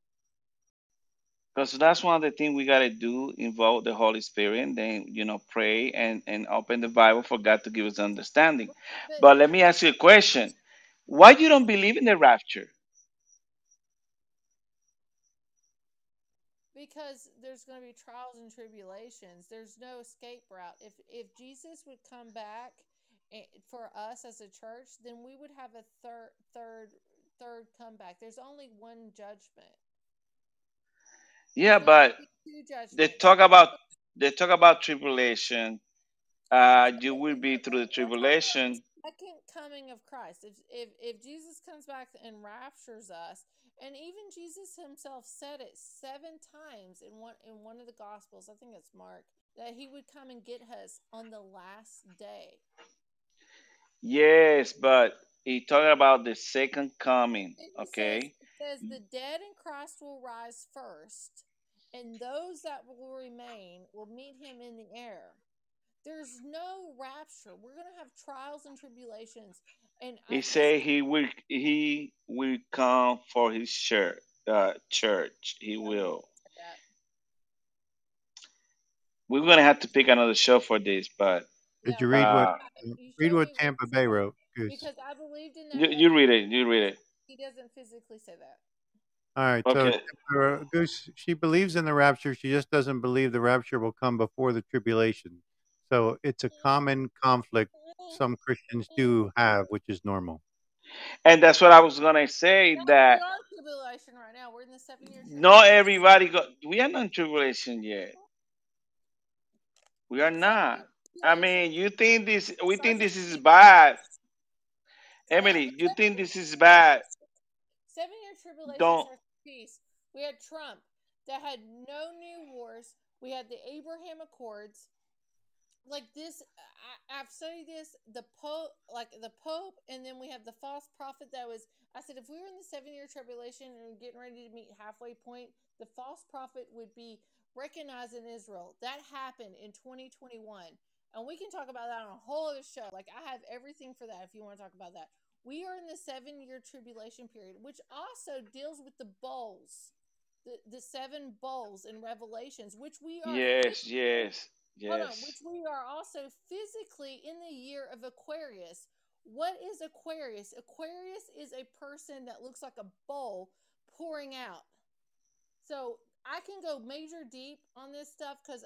Because that's one of the things we gotta do, involve the Holy Spirit, and then you know, pray and, and open the Bible for God to give us understanding. But But let me ask you a question. Why you don't believe in the rapture? Because there's going to be trials and tribulations. There's no escape route. If if Jesus would come back eh, for us as a church, then we would have a third third third comeback. There's only one judgment. Yeah, but they talk about they talk about tribulation. Uh, you will be through the We're talking about tribulation. Second coming of Christ. If if if Jesus comes back and raptures us, and even Jesus himself said it seven times in one in one of the gospels, I think it's Mark, that he would come and get us on the last day. Yes, but he talking about the second coming. Says Okay. it says the dead in Christ will rise first, and those that will remain will meet him in the air. There's no rapture. We're gonna have trials and tribulations, and I He just say he will he will come for his church. Uh, church. He will. We're gonna have to pick another show for this, but Did No, you read what uh, you read what Tampa Bay wrote? Goose. because I believed in that. you, you read it. You read it. He doesn't physically say that. All right, Okay. uh, Goose, she believes in the rapture. She just doesn't believe the rapture will come before the tribulation. So it's a common conflict some Christians do have, which is normal. And that's what I was gonna say. No, we That are tribulation right now. We're in the seven year not everybody go. We are not in tribulation yet. We are not. I mean, you think this? We think this is bad, Emily. You think this is bad? seven year tribulation Don't. peace. We had Trump that had no new wars. We had the Abraham Accords. Like this, I, I've studied this. The Pope, like the Pope, and then we have the false prophet that was. I said, if we were in the seven year tribulation and getting ready to meet halfway point, the false prophet would be recognized in Israel. That happened in 2021. And we can talk about that on a whole other show. Like, I have everything for that if you want to talk about that. We are in the seven year tribulation period, which also deals with the bowls, the, the seven bowls in Revelations, which we are Yes, physically, yes, hold on, which we are also physically in the year of Aquarius. What is Aquarius? Aquarius is a person that looks like a bowl pouring out. So I can go major deep on this stuff because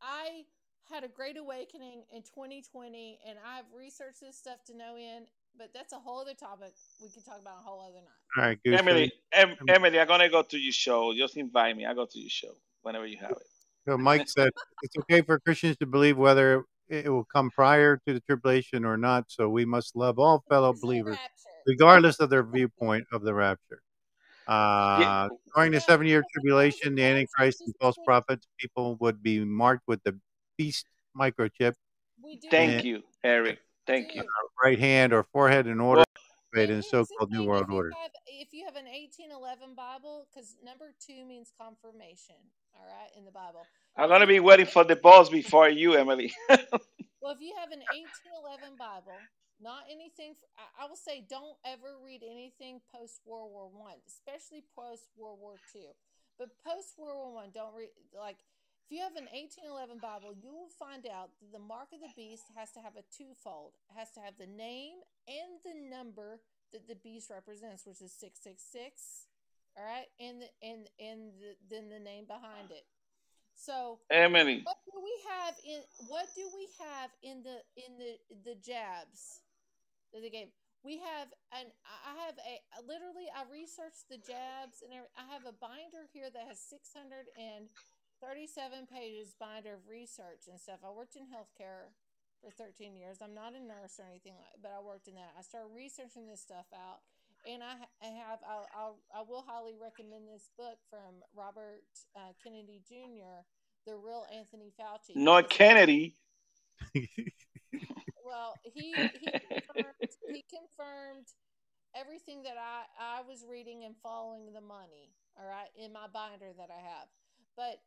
I, I had a great awakening in 2020 and I've researched this stuff to no end, but that's a whole other topic we can talk about a whole other night. All right, Goose. So, Emily, em, Emily, I'm gonna go to your show. Just invite me. I go to your show whenever you have it. So Mike said it's okay for Christians to believe whether it will come prior to the tribulation or not. So we must love all fellow believers, regardless of their viewpoint of the rapture. Uh, during the seven-year no, no, tribulation, the Antichrist and false prophets, people would be marked with the beast microchip We do. thank and you, Eric. Thank you. right hand or forehead in order Well, to participate in the so-called New World if you Order. have if you have an eighteen eleven Bible, because number two means confirmation, all right, in the Bible. I'm gonna be waiting for the boss before you, Emily. well, if you have an eighteen eleven Bible, not anything. I will say, don't ever read anything post World War One, especially post World War Two. But post World War One, don't read like. If you have an 1811 Bible, you will find out that the mark of the beast has to have a twofold. It has to have the name and the number that the beast represents, which is 666. All right, and the, and and the, then the name behind it. So Emily, what do we have in what do we have in the in the the jabs that they gave? We have and I have a literally I researched the jabs and every, I have a binder here that has 637 pages binder of research and stuff. I worked in healthcare for 13 years. I'm not a nurse or anything like, but I worked in that. I started researching this stuff out and I, I have I'll, I'll I will highly recommend this book from Robert uh, Kennedy Jr. The real Anthony Fauci. not Kennedy. well, he he confirmed, he confirmed everything that I I was reading and following the money. All right, in my binder that I have. But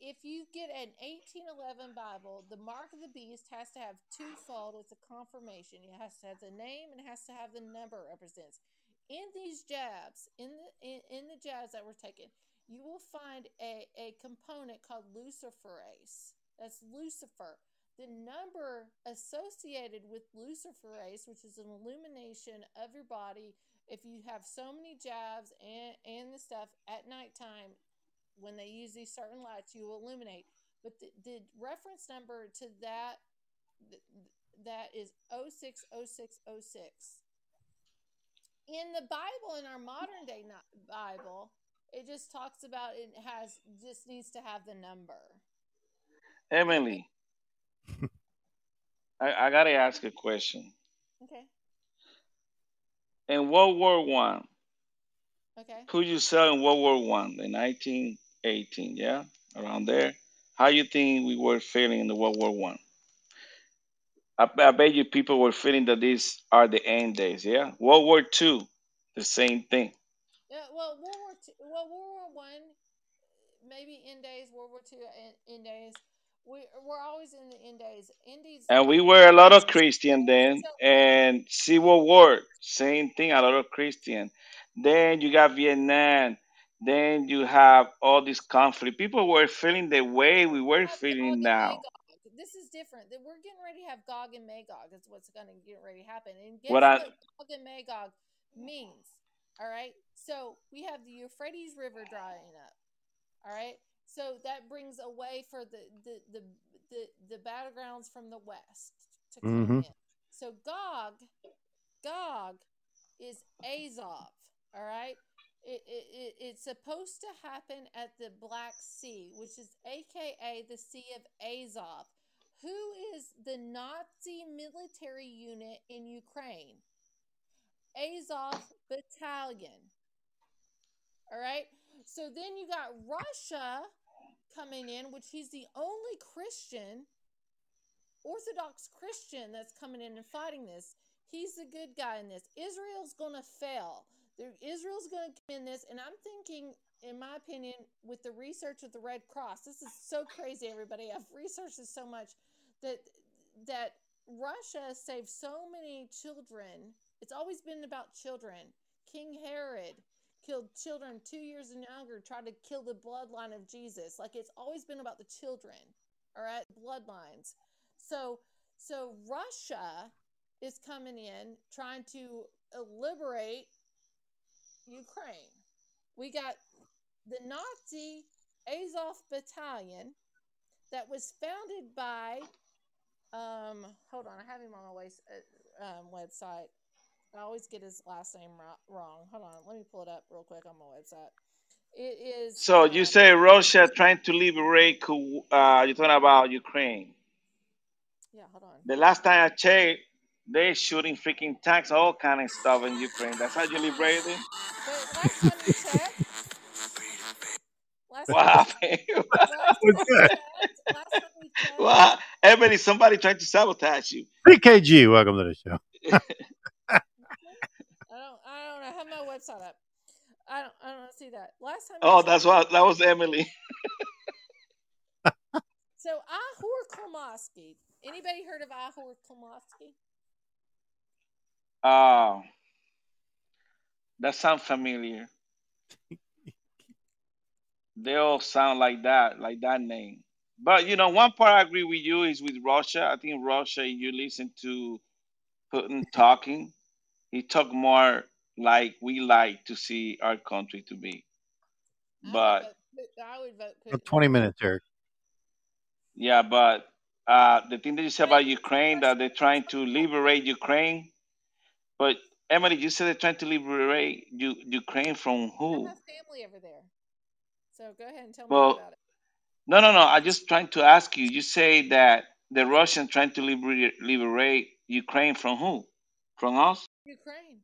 if you get an 1811 Bible, the mark of the beast has to have twofold. It's a confirmation. It has to have the name and it has to have the number represents. In these jabs, in the in, in the jabs that were taken, you will find a, a component called luciferase. That's Lucifer. The number associated with luciferase, which is an illumination of your body, if you have so many jabs and, and the stuff at nighttime, when they use these certain lights, you illuminate. But the, the reference number to that that is 060606. In the Bible, in our modern day Bible, it just talks about it has just needs to have the number. Emily, I, I gotta ask a question. Okay. In World War One, Okay. who you saw in World War One in 1918? Yeah, around there. How you think we were feeling in the World War One? I, I bet you people were feeling that these are the end days. Yeah, World War Two, the same thing. Yeah. Well, World War Two. Well, World War One, maybe end days. World War Two, end, end days. We we're always in the end days. Indies. And we were a lot of Christian then, So and Civil War, same thing, a lot of Christian. Then you got Vietnam. Then you have all this conflict. People were feeling the way we were have feeling and now. Magog. This is different. That We're getting ready to have Gog and Magog. That's what's going to get ready to happen. And guess What I what Gog and Magog means? All right. So we have the Euphrates River drying up. All right. So that brings away for the the the the, the battlegrounds from the west to come hmm in. So Gog, Gog is Azov. All right. It, it, it, it's supposed to happen at the Black Sea, which is AKA the Sea of Azov. Who is the Nazi military unit in Ukraine? Azov Battalion. All right. So then you got Russia coming in, which he's the only Christian, Orthodox Christian that's coming in and fighting this. He's the good guy in this. Israel's going to fail. Israel's going to come in this, and I'm thinking, in my opinion, with the research of the Red Cross, this is so crazy. Everybody, I've researched this so much that that Russia saved so many children. It's always been about children. King Herod killed children two years and younger, tried to kill the bloodline of Jesus. Like it's always been about the children, all right, bloodlines. So, so Russia is coming in trying to liberate Ukraine. We got the Nazi Azov Battalion that was founded by, um, hold on, I have him on my waist, uh, um, website. I always get his last name ro- wrong. Hold on, let me pull it up real quick on my website. It is, So you um, say Russia trying to liberate? Uh, you're talking about Ukraine. yeah, hold on. The last time I checked, they shooting freaking tanks, all kind of stuff in Ukraine. That's how you liberate them. But last time checked, last What happened? last What's we that? checked, last time we checked, what? Everybody, somebody trying to sabotage you. PKG, welcome to the show. I don't, I don't know. I have my website up. I don't, I don't see that. Last time Oh, that's what. That was Emily. so Ahur Klomoski. Anybody heard of Ahur Klomoski? Oh, that sounds familiar. They all sound like that, like that name. But you know, one part I agree with you is with Russia. I think Russia, you listen to Putin talking, he talk more like we like to see our country to be. I would But vote. I would vote Putin 20 over. minutes, Eric. yeah, but uh, the thing that you said about Ukraine, that they're trying to liberate Ukraine, but Emily, you said they're trying to liberate U- Ukraine from I who? have family over there, so go ahead and tell me about it. no, no, no. I'm just trying to ask you. You say that the Russians trying to liberate, liberate Ukraine from who? From us? Ukraine.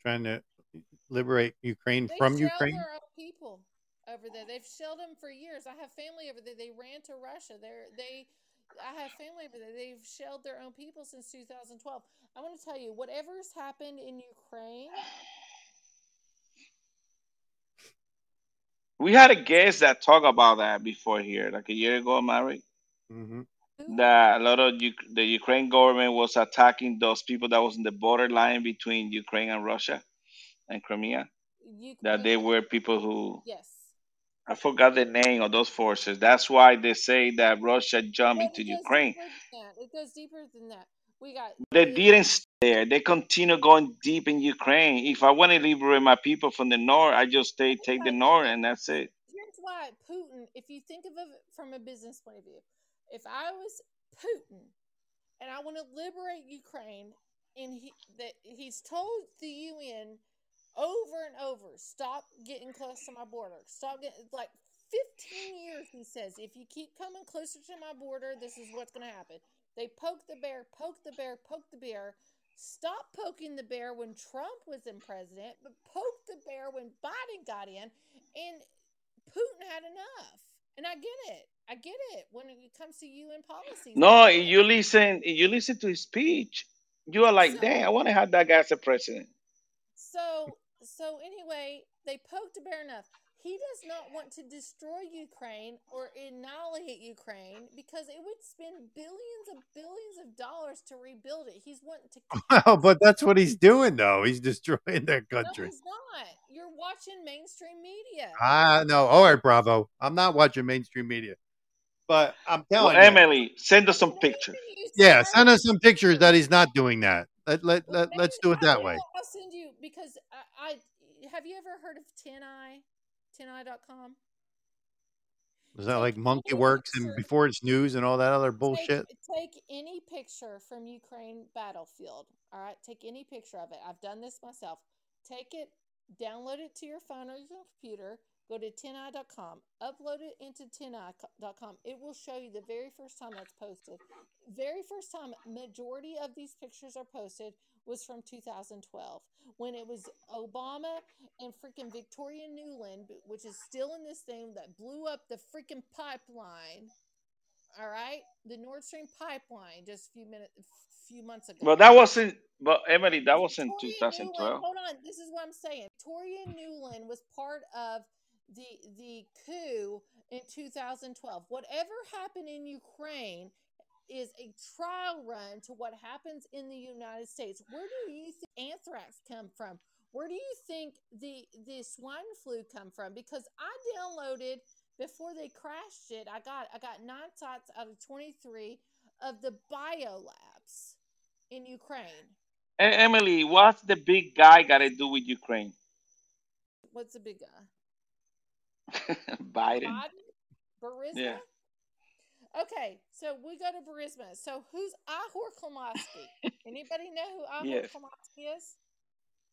Trying to liberate Ukraine They from shell Ukraine. their own people over there. They've shelled them for years. I have family over there. They ran to Russia. They're they. I have family over there. They've shelled their own people since 2012. I want to tell you, whatever's happened in Ukraine, We had a guest that talked about that before here, like a year ago, Mary. hmm That a lot of Uk- the Ukraine government was attacking those people that was in the borderline between Ukraine and Russia and Crimea. That they were people who Yes. I forgot the name of those forces. That's why they say that Russia jumped into Ukraine. deeper than that. It goes deeper than that. We got They didn't stay there. They continue going deep in Ukraine. If I want to liberate my people from the north, I just stay take the north and that's it. here's why Putin, if you think of it from a business point of view, if I was Putin and I want to liberate Ukraine, and he that he's told the UN over and over, stop getting close to my border, stop getting like 15 years. He says, if you keep coming closer to my border, this is what's going to happen. They poke the bear, poke the bear, poke the bear. Stop poking the bear when Trump was in president, but poke the bear when Biden got in, and Putin had enough. And I get it. I get it when it comes to UN policy No, I get it. you listen. You listen to his speech. You are like, So- dang, I want to have that guy as a president. So so anyway, they poked a bear enough. He does not want to destroy Ukraine or annihilate Ukraine because it would spend billions of billions of dollars to rebuild it. He's wanting to Well, but that's what he's doing, though. He's destroying their No, country. he's not. You're watching mainstream media. Ah, no. All right, Bravo. I'm not watching mainstream media, but I'm Well, telling you. Emily, send us some pictures. Yeah, send- send us some pictures that he's not doing that. Let, let, let, let's do it that I way. Will. I'll send you because I, I have you ever heard of TinEye? TinEye.com? Is that like Monkey Werx and Before It's News and all that other bullshit? Take, take any picture from Ukraine battlefield. All right, take any picture of it. I've done this myself. Take it, download it to your phone or your computer. Go to tineye.com, upload it into tineye.com. It will show you the very first time that's posted. Very first time, majority of these pictures are posted was from 2012 when it was Obama and freaking Victoria Nuland, which is still in this thing that blew up the freaking pipeline all right, the Nord Stream pipeline just a few minutes, few months ago. But that wasn't. But Emily, that was in 2012. Nuland, hold on, this is what I'm saying. Victoria Nuland was part of the the coup in 2012. Whatever happened in Ukraine is a trial run to what happens in the United States. Where do you think anthrax come from? Where do you think the the swine flu come from? Because I downloaded before they crashed it. I got I got nine sites out of 23 of the biolabs in Ukraine. E- Emily, what's the big guy got to do with Ukraine? What's the big guy? Biden. Biden? Burisma? Yeah. Okay, so we go to Burisma. So who's Ahor Klomotsky? Anybody know who Ahor Yes. Klomotsky is?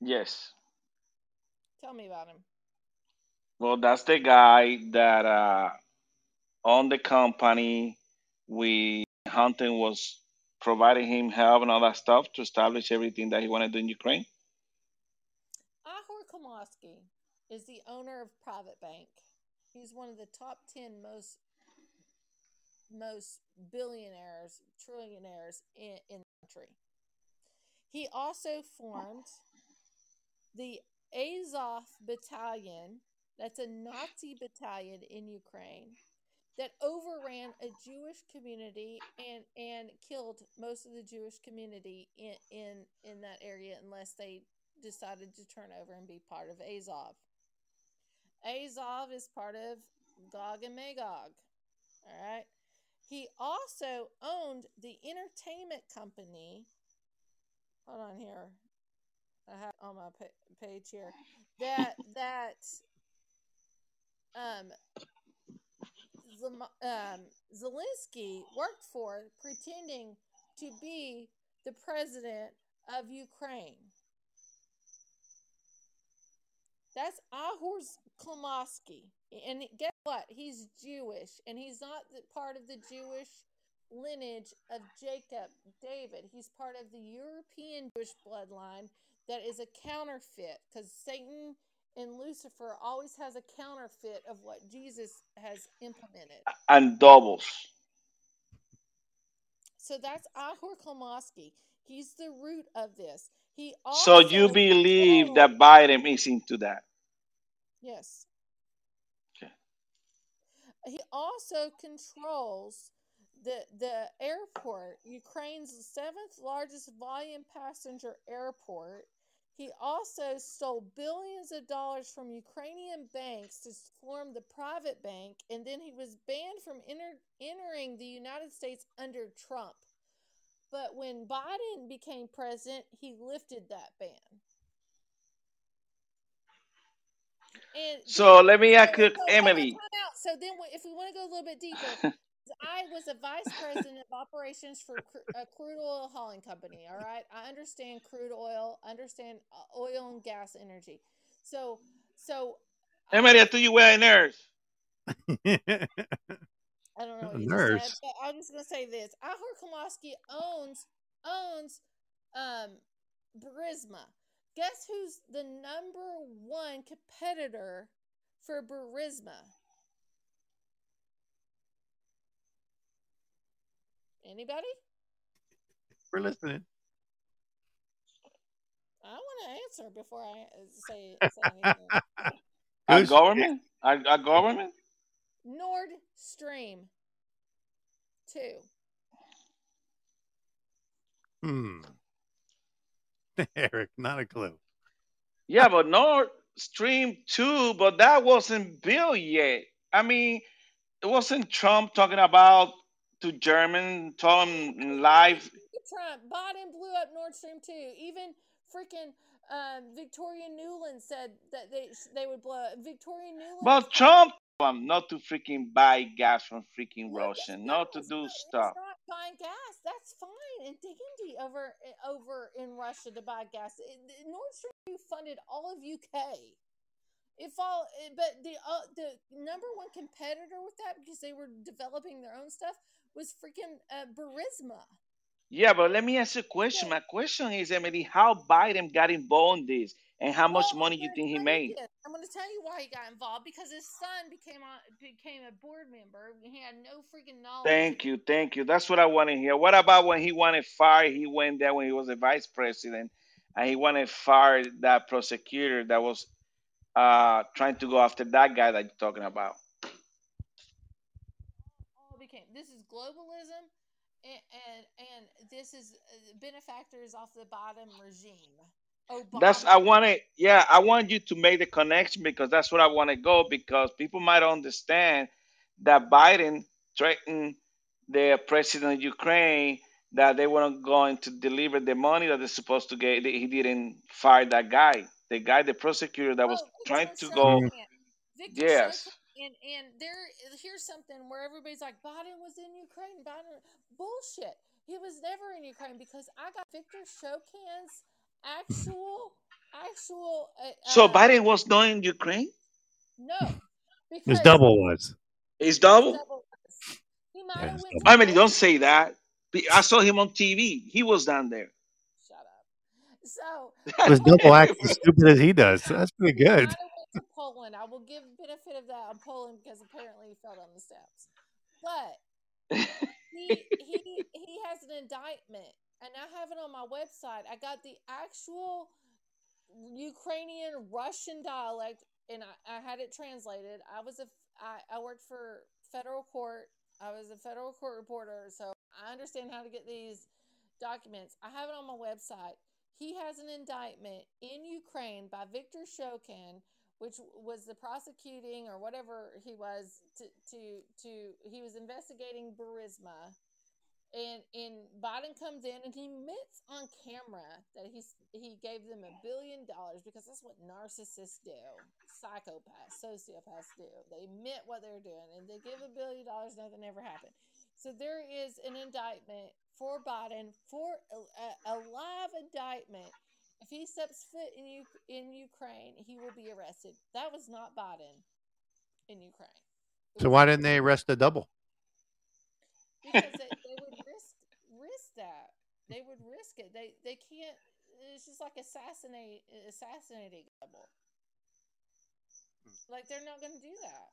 Yes. Tell me about him. Well, that's the guy that uh, owned the company. We Hunting was providing him help and all that stuff to establish everything that he wanted to do in Ukraine. Ahor Klomotsky is the owner of Private Bank. He's one of the top 10 most most billionaires, trillionaires in, in the country. He also formed the Azov Battalion, that's a Nazi battalion in Ukraine that overran a Jewish community and and killed most of the Jewish community in in, in that area unless they decided to turn over and be part of Azov. Azov is part of Gog and Magog. All right. He also owned the entertainment company. Hold on here. I have on my page here that that um um, Zelensky worked for, pretending to be the president of Ukraine. That's Ahor's Klomotsky. And guess what? He's Jewish, and he's not part of the Jewish lineage of Jacob, David. He's part of the European Jewish bloodline that is a counterfeit because Satan and Lucifer always has a counterfeit of what Jesus has implemented. And doubles. So that's Ahor Klomotsky. He's the root of this. He also So you believe that Biden is into that? Yes. He also controls the the airport, Ukraine's seventh largest volume passenger airport. He also stole billions of dollars from Ukrainian banks to form the private bank, and then he was banned from enter, entering the United States under Trump. But when Biden became president, he lifted that ban. And So then, let me so, ask so Emily. So then, if we want to go a little bit deeper, I was a vice president of operations for a crude oil hauling company. All right, I understand crude oil, understand uh, oil and gas energy. So, so Emily, I was thought you were a nurse. I don't know what you just said, nurse. but I'm just gonna say this: Ahur Kamaski owns owns um Burisma. Guess who's the number one competitor for Burisma? Anybody? We're listening. I want to answer before I uh, say say anything. Our Goose? government? Our, our government? Nord Stream two. Hmm. Eric, not a clue. Yeah, but Nord Stream 2, but that wasn't built yet. I mean, it wasn't Trump talking about to German, told him live. Trump, Biden blew up Nord Stream 2. Even freaking um, Victoria Nuland said that they they would blow up. Victoria Nuland. But Trump told not to freaking buy gas from freaking No, that's Russian, no, not to do stuff. Buying gas. That's fine and dandy over eh, over in Russia to buy gas. The Nord Stream funded all of UK. If all, eh, but the uh, the number one competitor with that because they were developing their own stuff was freaking uh, Burisma. Yeah, but let me ask you a question. My question is, Emily, how Biden got involved in this and how much Well, money you think he made? I'm going to tell you why he got involved because his son became on became a board member. He had no freaking knowledge. Thank you, thank you. That's what I want to hear. What about when he wanted fired? He went there when he was a vice president, and he wanted fired that prosecutor that was uh, trying to go after that guy that you're talking about. all became this is globalism and and, and this is uh, benefactors off the bottom regime Oh, that's I obama want to yeah I want you to make the connection because that's what I want to go because people might understand that Biden threatened the president of Ukraine that they weren't going to deliver the money that they're supposed to get. He didn't fire that guy, the guy, the prosecutor that was oh trying to go. Victor Yes, and and there here's something where everybody's like biden was in ukraine biden bullshit he was never in ukraine because i got victor Shokin's actual actual uh, so um Biden was not in Ukraine. no His double was. His double. double he might Yeah, have his double. I mean, don't say that. I saw him on TV. He was down there. Shut up. So His Poland, double acts as stupid as he does. yeah, That's pretty good. might went to Poland. I will give benefit of that on Poland because apparently he fell down the steps. But he he he has an indictment, and I have it on my website. I got the actual Ukrainian Russian dialect, and I, I had it translated. I was a I, I worked for federal court. I was a federal court reporter, so I understand how to get these documents. I have it on my website. He has an indictment in Ukraine by Viktor Shokin, which was the prosecuting or whatever he was to to, to he was investigating Burisma and and Biden comes in and he admits on camera that he's he gave them a billion dollars because that's what narcissists do, psychopaths, sociopaths do. They admit what they're doing and they give a billion dollars, nothing ever happened. So there is an indictment for Biden for a, a, live indictment. If he steps foot in U- in Ukraine, he will be arrested. That was not Biden in Ukraine. So why didn't they arrest the double? because they, they would risk risk that. They would risk it. They they can't. It's just like assassinate assassinating double. Like they're not going to do that.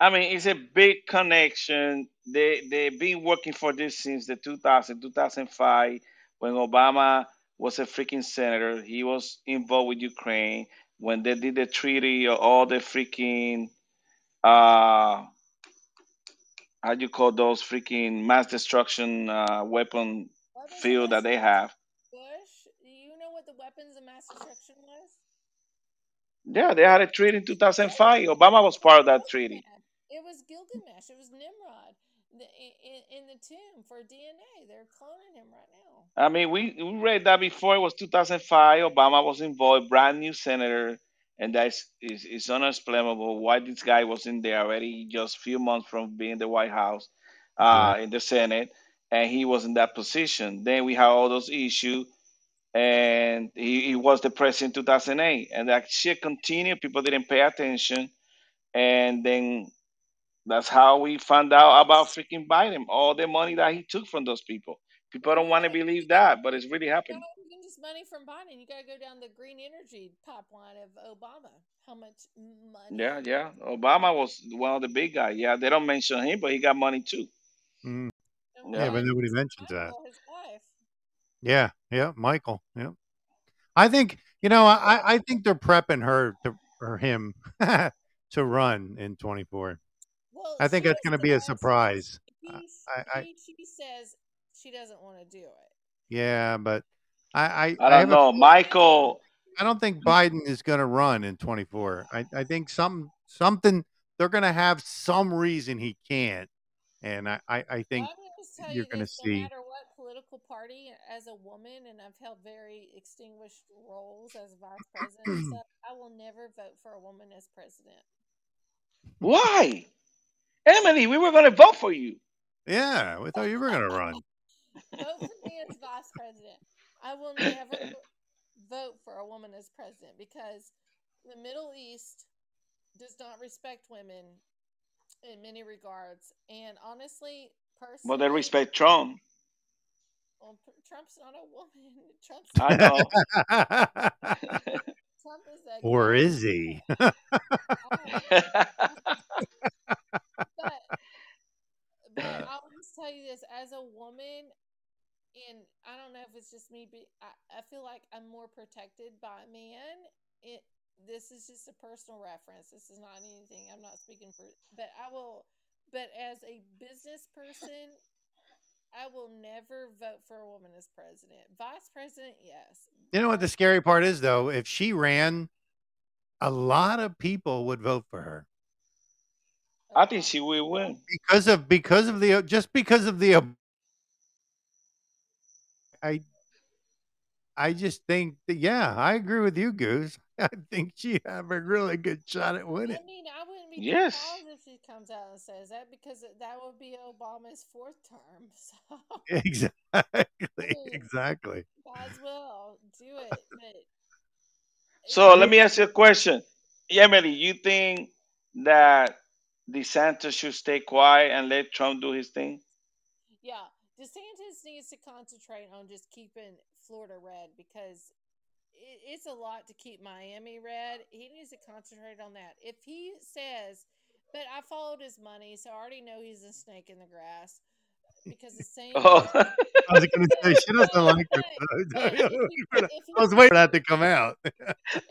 I mean, it's a big connection. They they've been working for this since the 2000, 2005, when Obama was a freaking senator. He was involved with Ukraine when they did the treaty or all the freaking uh how do you call those freaking mass destruction uh, weapon Weapons of field that they have. Bush. Do you know what the weapons of mass destruction was? Yeah, they had a treaty in 2005. Obama was part of that treaty. It was Gilgamesh. It was Nimrod. in, in the tomb for DNA. They're cloning him right now. I mean, we, we read that before. It was 2005. Obama was involved, brand new senator, and that is, is, is unexplainable why this guy was in there already just a few months from being in the White House, Right. uh, in the Senate, and he was in that position. Then we had all those issues, and he, he was the president in 2008, and that shit continued. People didn't pay attention, and then that's how we found out about freaking Biden, all the money that he took from those people. People don't want to believe that, but it's really not happened. even just money from Biden. You got to go down the green energy pipeline of Obama. How much money? Yeah, yeah. Obama was one of the big guys. Yeah, they don't mention him, but he got money too. Mm. And Yeah, Yeah. but nobody mentioned mentions that. Michael, his wife. Yeah, yeah, Michael. Yeah, I think you know. I I think they're prepping her to or him to run in 24. Well, I think she that's going to be a surprise. He, I, I she says she doesn't want to do it. yeah, but I I, I I don't have a know. Michael, I don't think Biden is going to run in 24. I, I think some something they're going to have some reason he can't, and I I, I Well, think I'm going to tell you're you going to this: no see. matter what political party, as a woman, and I've held very extinguished roles as vice president and stuff, I will never vote for a woman as president. why? Emily, we were going to vote for you. Yeah, we thought you were going to run. vote for me as vice president. I will never vote for a woman as president because the Middle East does not respect women in many regards. And honestly, But they respect Trump. well, Trump's not a woman. Trump's I know. Trump is a or guy. is he? I but but I'll just tell you this: as a woman, and I don't know if it's just me, but I, I feel like I'm more protected by a man. It this is just a personal reference. This is not anything. I'm not speaking for, but I will. But as a business person, I will never vote for a woman as president. Vice president, yes. You know what the scary part is, though? If she ran, a lot of people would vote for her I think she will win. because of because of the just because of the. I I just think that yeah, I agree with you, Goose. I think she have a really good shot at winning. I mean, I wouldn't be Yes. Surprised if she comes out and says that because that would be Obama's fourth term. So Exactly, exactly. might as well do it. But So let me ask you a question. Emily, you think that DeSantis should stay quiet and let Trump do his thing? yeah, DeSantis needs to concentrate on just keeping Florida red because it's a lot to keep Miami red. He needs to concentrate on that. If he says, but I followed his money, so I already know he's a snake in the grass because the same. Oh, I was going to say she doesn't like her. but but if he if I was waiting for that to come out.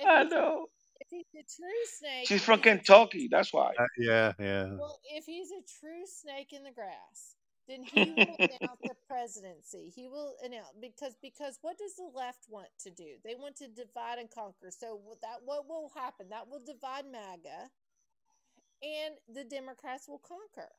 I know. if he's a true snake, She's from he's a true Kentucky. That's why. Uh, yeah, yeah. well, if he's a true snake in the grass, then he will announce the presidency. He will announce because because what does the left want to do? They want to divide and conquer. So that what will happen? That will divide MAGA, and the Democrats will conquer.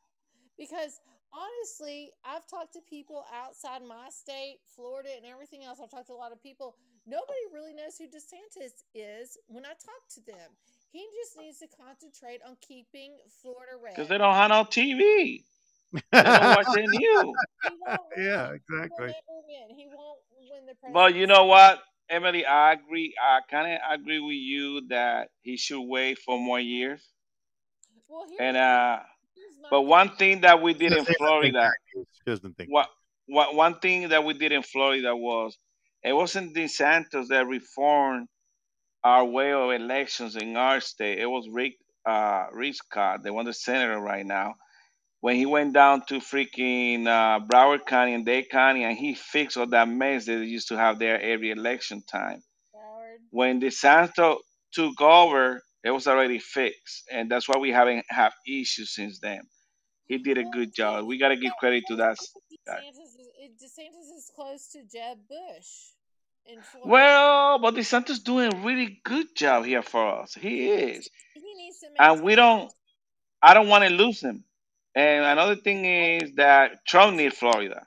Because honestly, I've talked to people outside my state, Florida, and everything else. I've talked to a lot of people. Nobody really knows who DeSantis is when I talk to them. He just needs to concentrate on keeping Florida red. Because they don't have no TV. They don't watch the news. Yeah, win. He will exactly. win. He won't win the But you know what, Emily, I agree. I kind of agree with you that he should wait for more years. Well, And uh, but one thing that we did in Florida, that. She doesn't think what, what one thing that we did in Florida was it wasn't DeSantis that reformed our way of elections in our state. It was Rick uh, Rick Scott, the one the senator right now. When he went down to freaking uh, Broward County and Dade County, and he fixed all that mess that they used to have there every election time. Howard. When DeSantis took over, it was already fixed, and that's why we haven't have issues since then. He did a good job. We got to give credit to that guy. DeSantis. Is, DeSantis is close to Jeb Bush. Well, but DeSantis doing a really good job here for us. He He is, he needs to and we don't. I don't want to lose him. And another thing is that Trump needs Florida.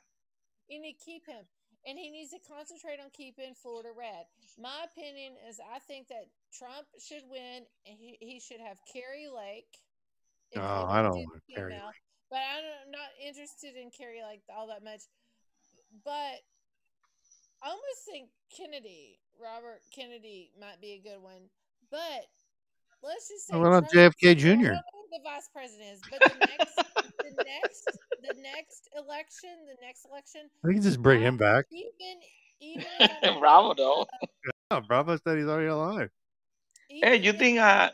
You need to keep him. And he needs to concentrate on keeping Florida red. My opinion is I think that Trump should win and he, he should have Kari Lake. Oh, I don't want Kari female. But I'm not interested in Kari Lake all that much. But I almost think Kennedy, Robert Kennedy, might be a good one. But let's just say What about JFK I Jr.? don't know who the vice president is, but the next, the next, the next election, the next election, We can just bring him back. even even Bravo, though. Oh, Bravo said he's already alive. Hey, you think uh,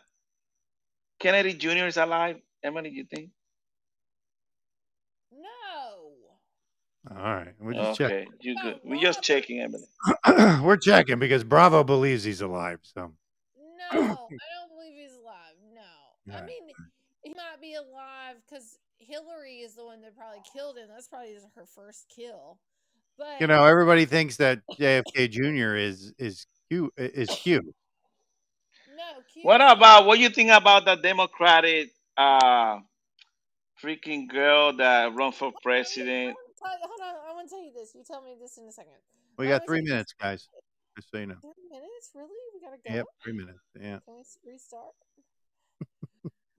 Kennedy Jr. is alive? Emily, you think? no? All right, we're just checking. Okay, you good. We're just checking, Emily. we're checking because Bravo believes he's alive. So No, I don't believe he's alive. No, I mean he might be alive because Hillary is the one that probably killed him. That's probably her first kill. But you know, everybody thinks that JFK Jr. is is Q is Q. no. Q What is- about what you think about the Democratic uh freaking girl that run for president? I wanna Hold on, I want to tell you this. You tell me this in a second. We got three minutes, guys. Just so you know. Three minutes? Really? We gotta go. Yep, three minutes. Yeah. Can we restart?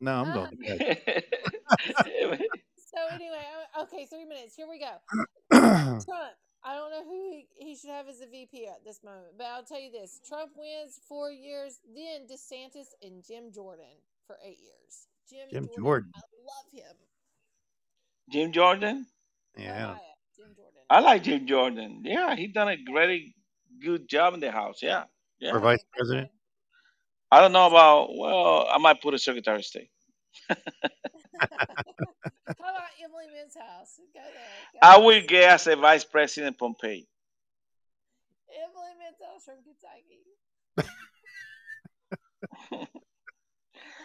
No, I'm Ah. going to bed. So anyway, okay, three minutes. Here we go. Trump. I don't know who he, he should have as a VP at this moment, but I'll tell you this: Trump wins four years, then DeSantis and Jim Jordan for eight years. Jim, Jim Jordan, Jordan. I love him. Jim Jordan? yeah. Jim Jordan. I like Jim Jordan. Yeah, he done a great, good job in the house. Yeah. Yeah. For vice president. I don't know about well, I might put a Secretary of State. How about Emily Minn's house? Go there. Go I will guess a Vice President Pompey. Emily Minn's house from Kentucky.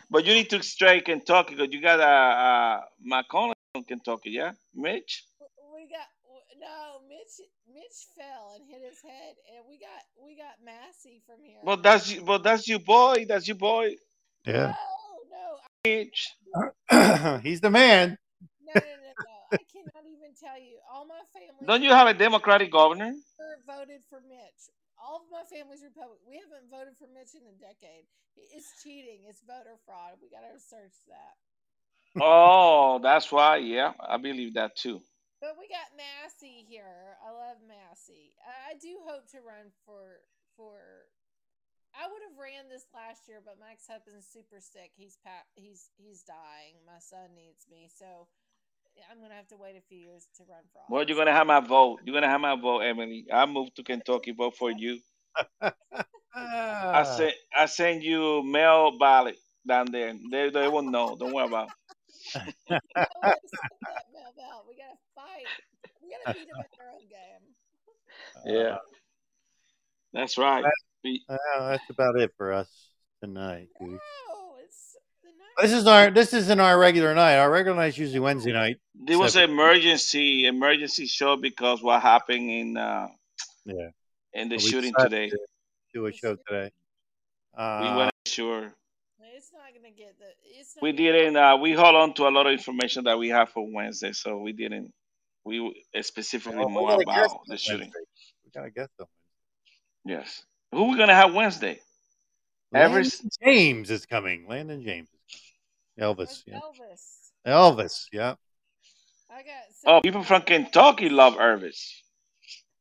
But you need to stray Kentucky because you got a uh, uh, McConnell from Kentucky, yeah? Mitch? We got no Mitch. Mitch fell and hit his head, and we got we got Massie from here. Well, that's you- well, that's your boy. That's your boy, Yeah. No, no, Mitch. He's the man. no, no, no, no. I cannot even tell you. All my family Don't you have a Democratic governor? never voted for Mitch. All of my family's Republican. We haven't voted for Mitch in a decade. It's cheating. It's voter fraud. We gotta search that. Oh, that's why. Yeah, I believe that too. But we got Massie here. I love Massie. I, I do hope to run for for. I would have ran this last year, but Mike's husband's super sick. He's pa- he's he's dying. My son needs me, so I'm gonna have to wait a few years to run for office. Well, you're gonna have my vote. You're gonna have my vote, Emily. I moved to Kentucky. Vote for you. I send I send you mail ballot down there. They they won't know. Don't worry about. No one said that, Mel Bell. We gotta fight. We gotta beat them at their own game. it. Yeah, that's right. Well, that's about it for us tonight. No, it's. This is our this isn't our regular night. Our regular night is usually Wednesday night. There was an emergency emergency show because what happened in uh, Yeah. in the So we shooting decided today. to Do a show today. Uh, we weren't sure. It's not gonna get the. It's not We gonna- didn't. Uh, we hold on to a lot of information that we have for Wednesday, so we didn't. We specifically well, we more about the shooting. Wednesday. We gotta get them. Yes. Who we gonna have Wednesday? Landon Everest. James is coming. Landon James. Elvis. Yeah. Elvis. Elvis. Yeah. I got. Oh, people from Kentucky love Elvis.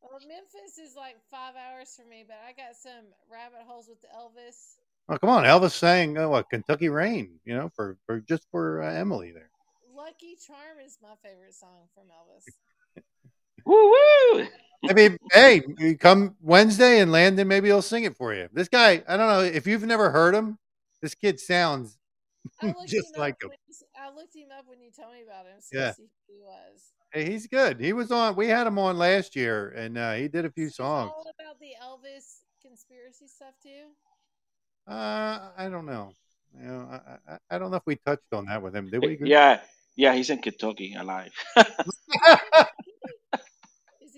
Well, Memphis is like five hours for me, but I got some rabbit holes with Elvis. Oh, come on. Elvis sang uh, what Kentucky Rain. You know, for for just for uh, Emily there. Lucky Charm is my favorite song from Elvis. Woo woo! Maybe hey, you come Wednesday and Landon. Maybe he'll sing it for you. This guy, I don't know if you've never heard him. This kid sounds I looked Just him like up him. when you s- I looked him up when you told me about him. So Yeah. yeah. see who he was. Hey, he's good. He was on. We had him on last year, and uh, he did a few songs. all about the Elvis conspiracy stuff too. Uh, I don't know. You know, I, I, I don't know if we touched on that with him. Did we? Yeah, yeah, he's in Kentucky alive.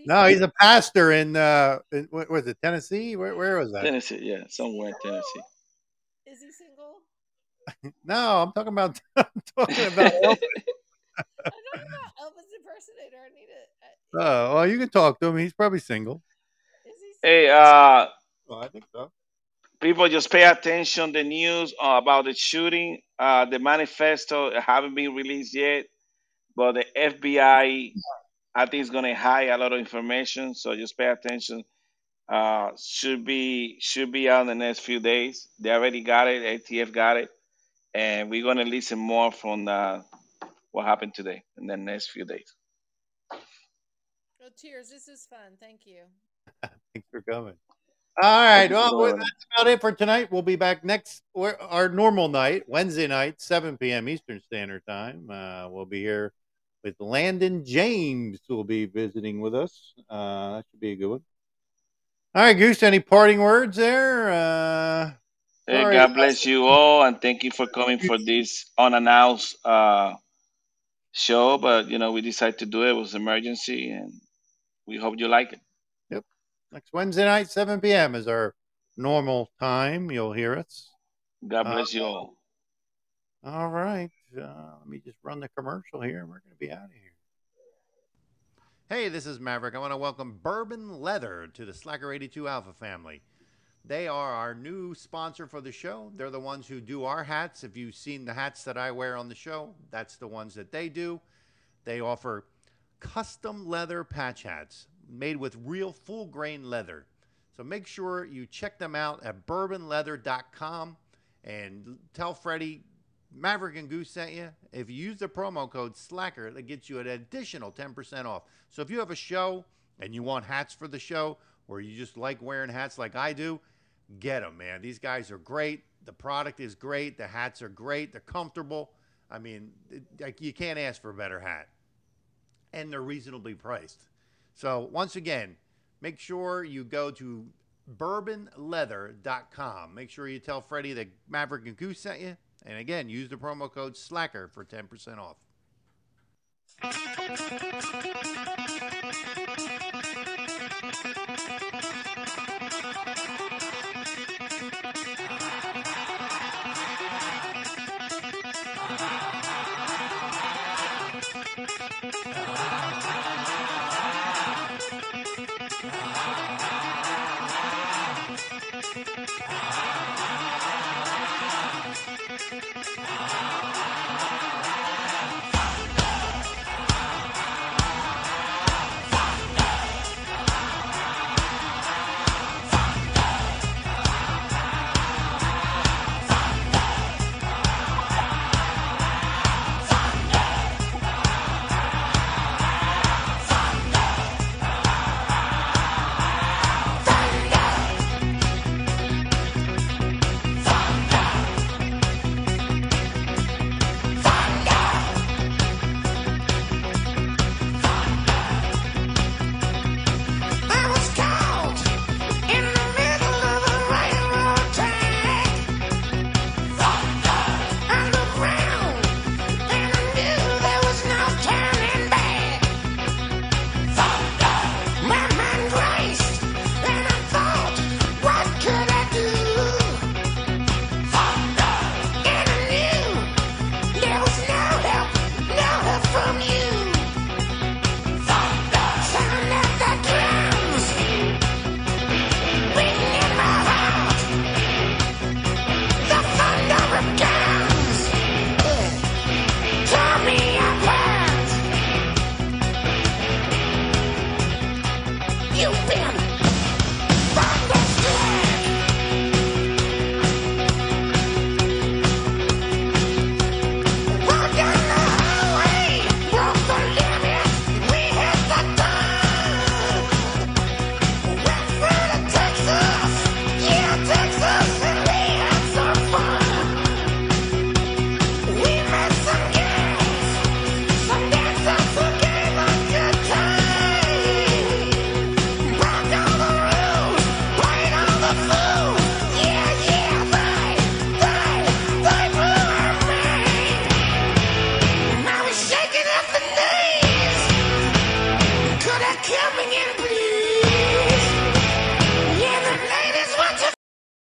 No, he's a pastor in uh, in, what was it Tennessee? Where, where was that? Tennessee, yeah, somewhere in Tennessee. Is he single? No, I'm talking about. I'm talking about Elvis. don't know about Elvis impersonator. I need it. Oh, well, you can talk to him. He's probably single. Is he? single? Hey, uh, Well, I think so. People just pay attention the news uh, about the shooting. Uh, the manifesto haven't been released yet, but the FBI, I think, is going to hide a lot of information. So just pay attention. Uh, should be should be out in the next few days. They already got it. ATF got it, and we're going to listen more from uh, what happened today in the next few days. Oh, tears. This is fun. Thank you. Thanks for coming. All right. Well, well, that's about it for tonight. We'll be back next our normal night, Wednesday night, 7 p.m. Eastern Standard Time. Uh, we'll be here with Landon James, who will be visiting with us. Uh, that should be a good one. All right, Goose. Any parting words there? Uh, Hey, sorry, God bless you all, and thank you for coming for this unannounced uh, show. But you know, we decided to do it. It was emergency, and we hope you like it. Next Wednesday night, 7 p.m. is our normal time. You'll hear us. God Uh, bless you all. All right. Uh, let me just run the commercial here, and we're going to be out of here. Hey, this is Maverick. I want to welcome Bourbon Leather to the Slacker 82 Alpha family. They are our new sponsor for the show. They're the ones who do our hats. If you've seen the hats that I wear on the show, that's the ones that they do. They offer custom leather patch hats made with real full grain leather. So make sure you check them out at bourbonleather.com and tell Freddie Maverick and Goose sent you. If you use the promo code Slacker, that gets you an additional 10% off. So if you have a show and you want hats for the show, or you just like wearing hats like I do, get them, man. These guys are great. The product is great. The hats are great. They're comfortable. I mean, it, you can't ask for a better hat, and they're reasonably priced. So once again, make sure you go to bourbonleather.com. Make sure you tell Freddie that Maverick and Goose sent you. And again, use the promo code SLACKER for 10% off.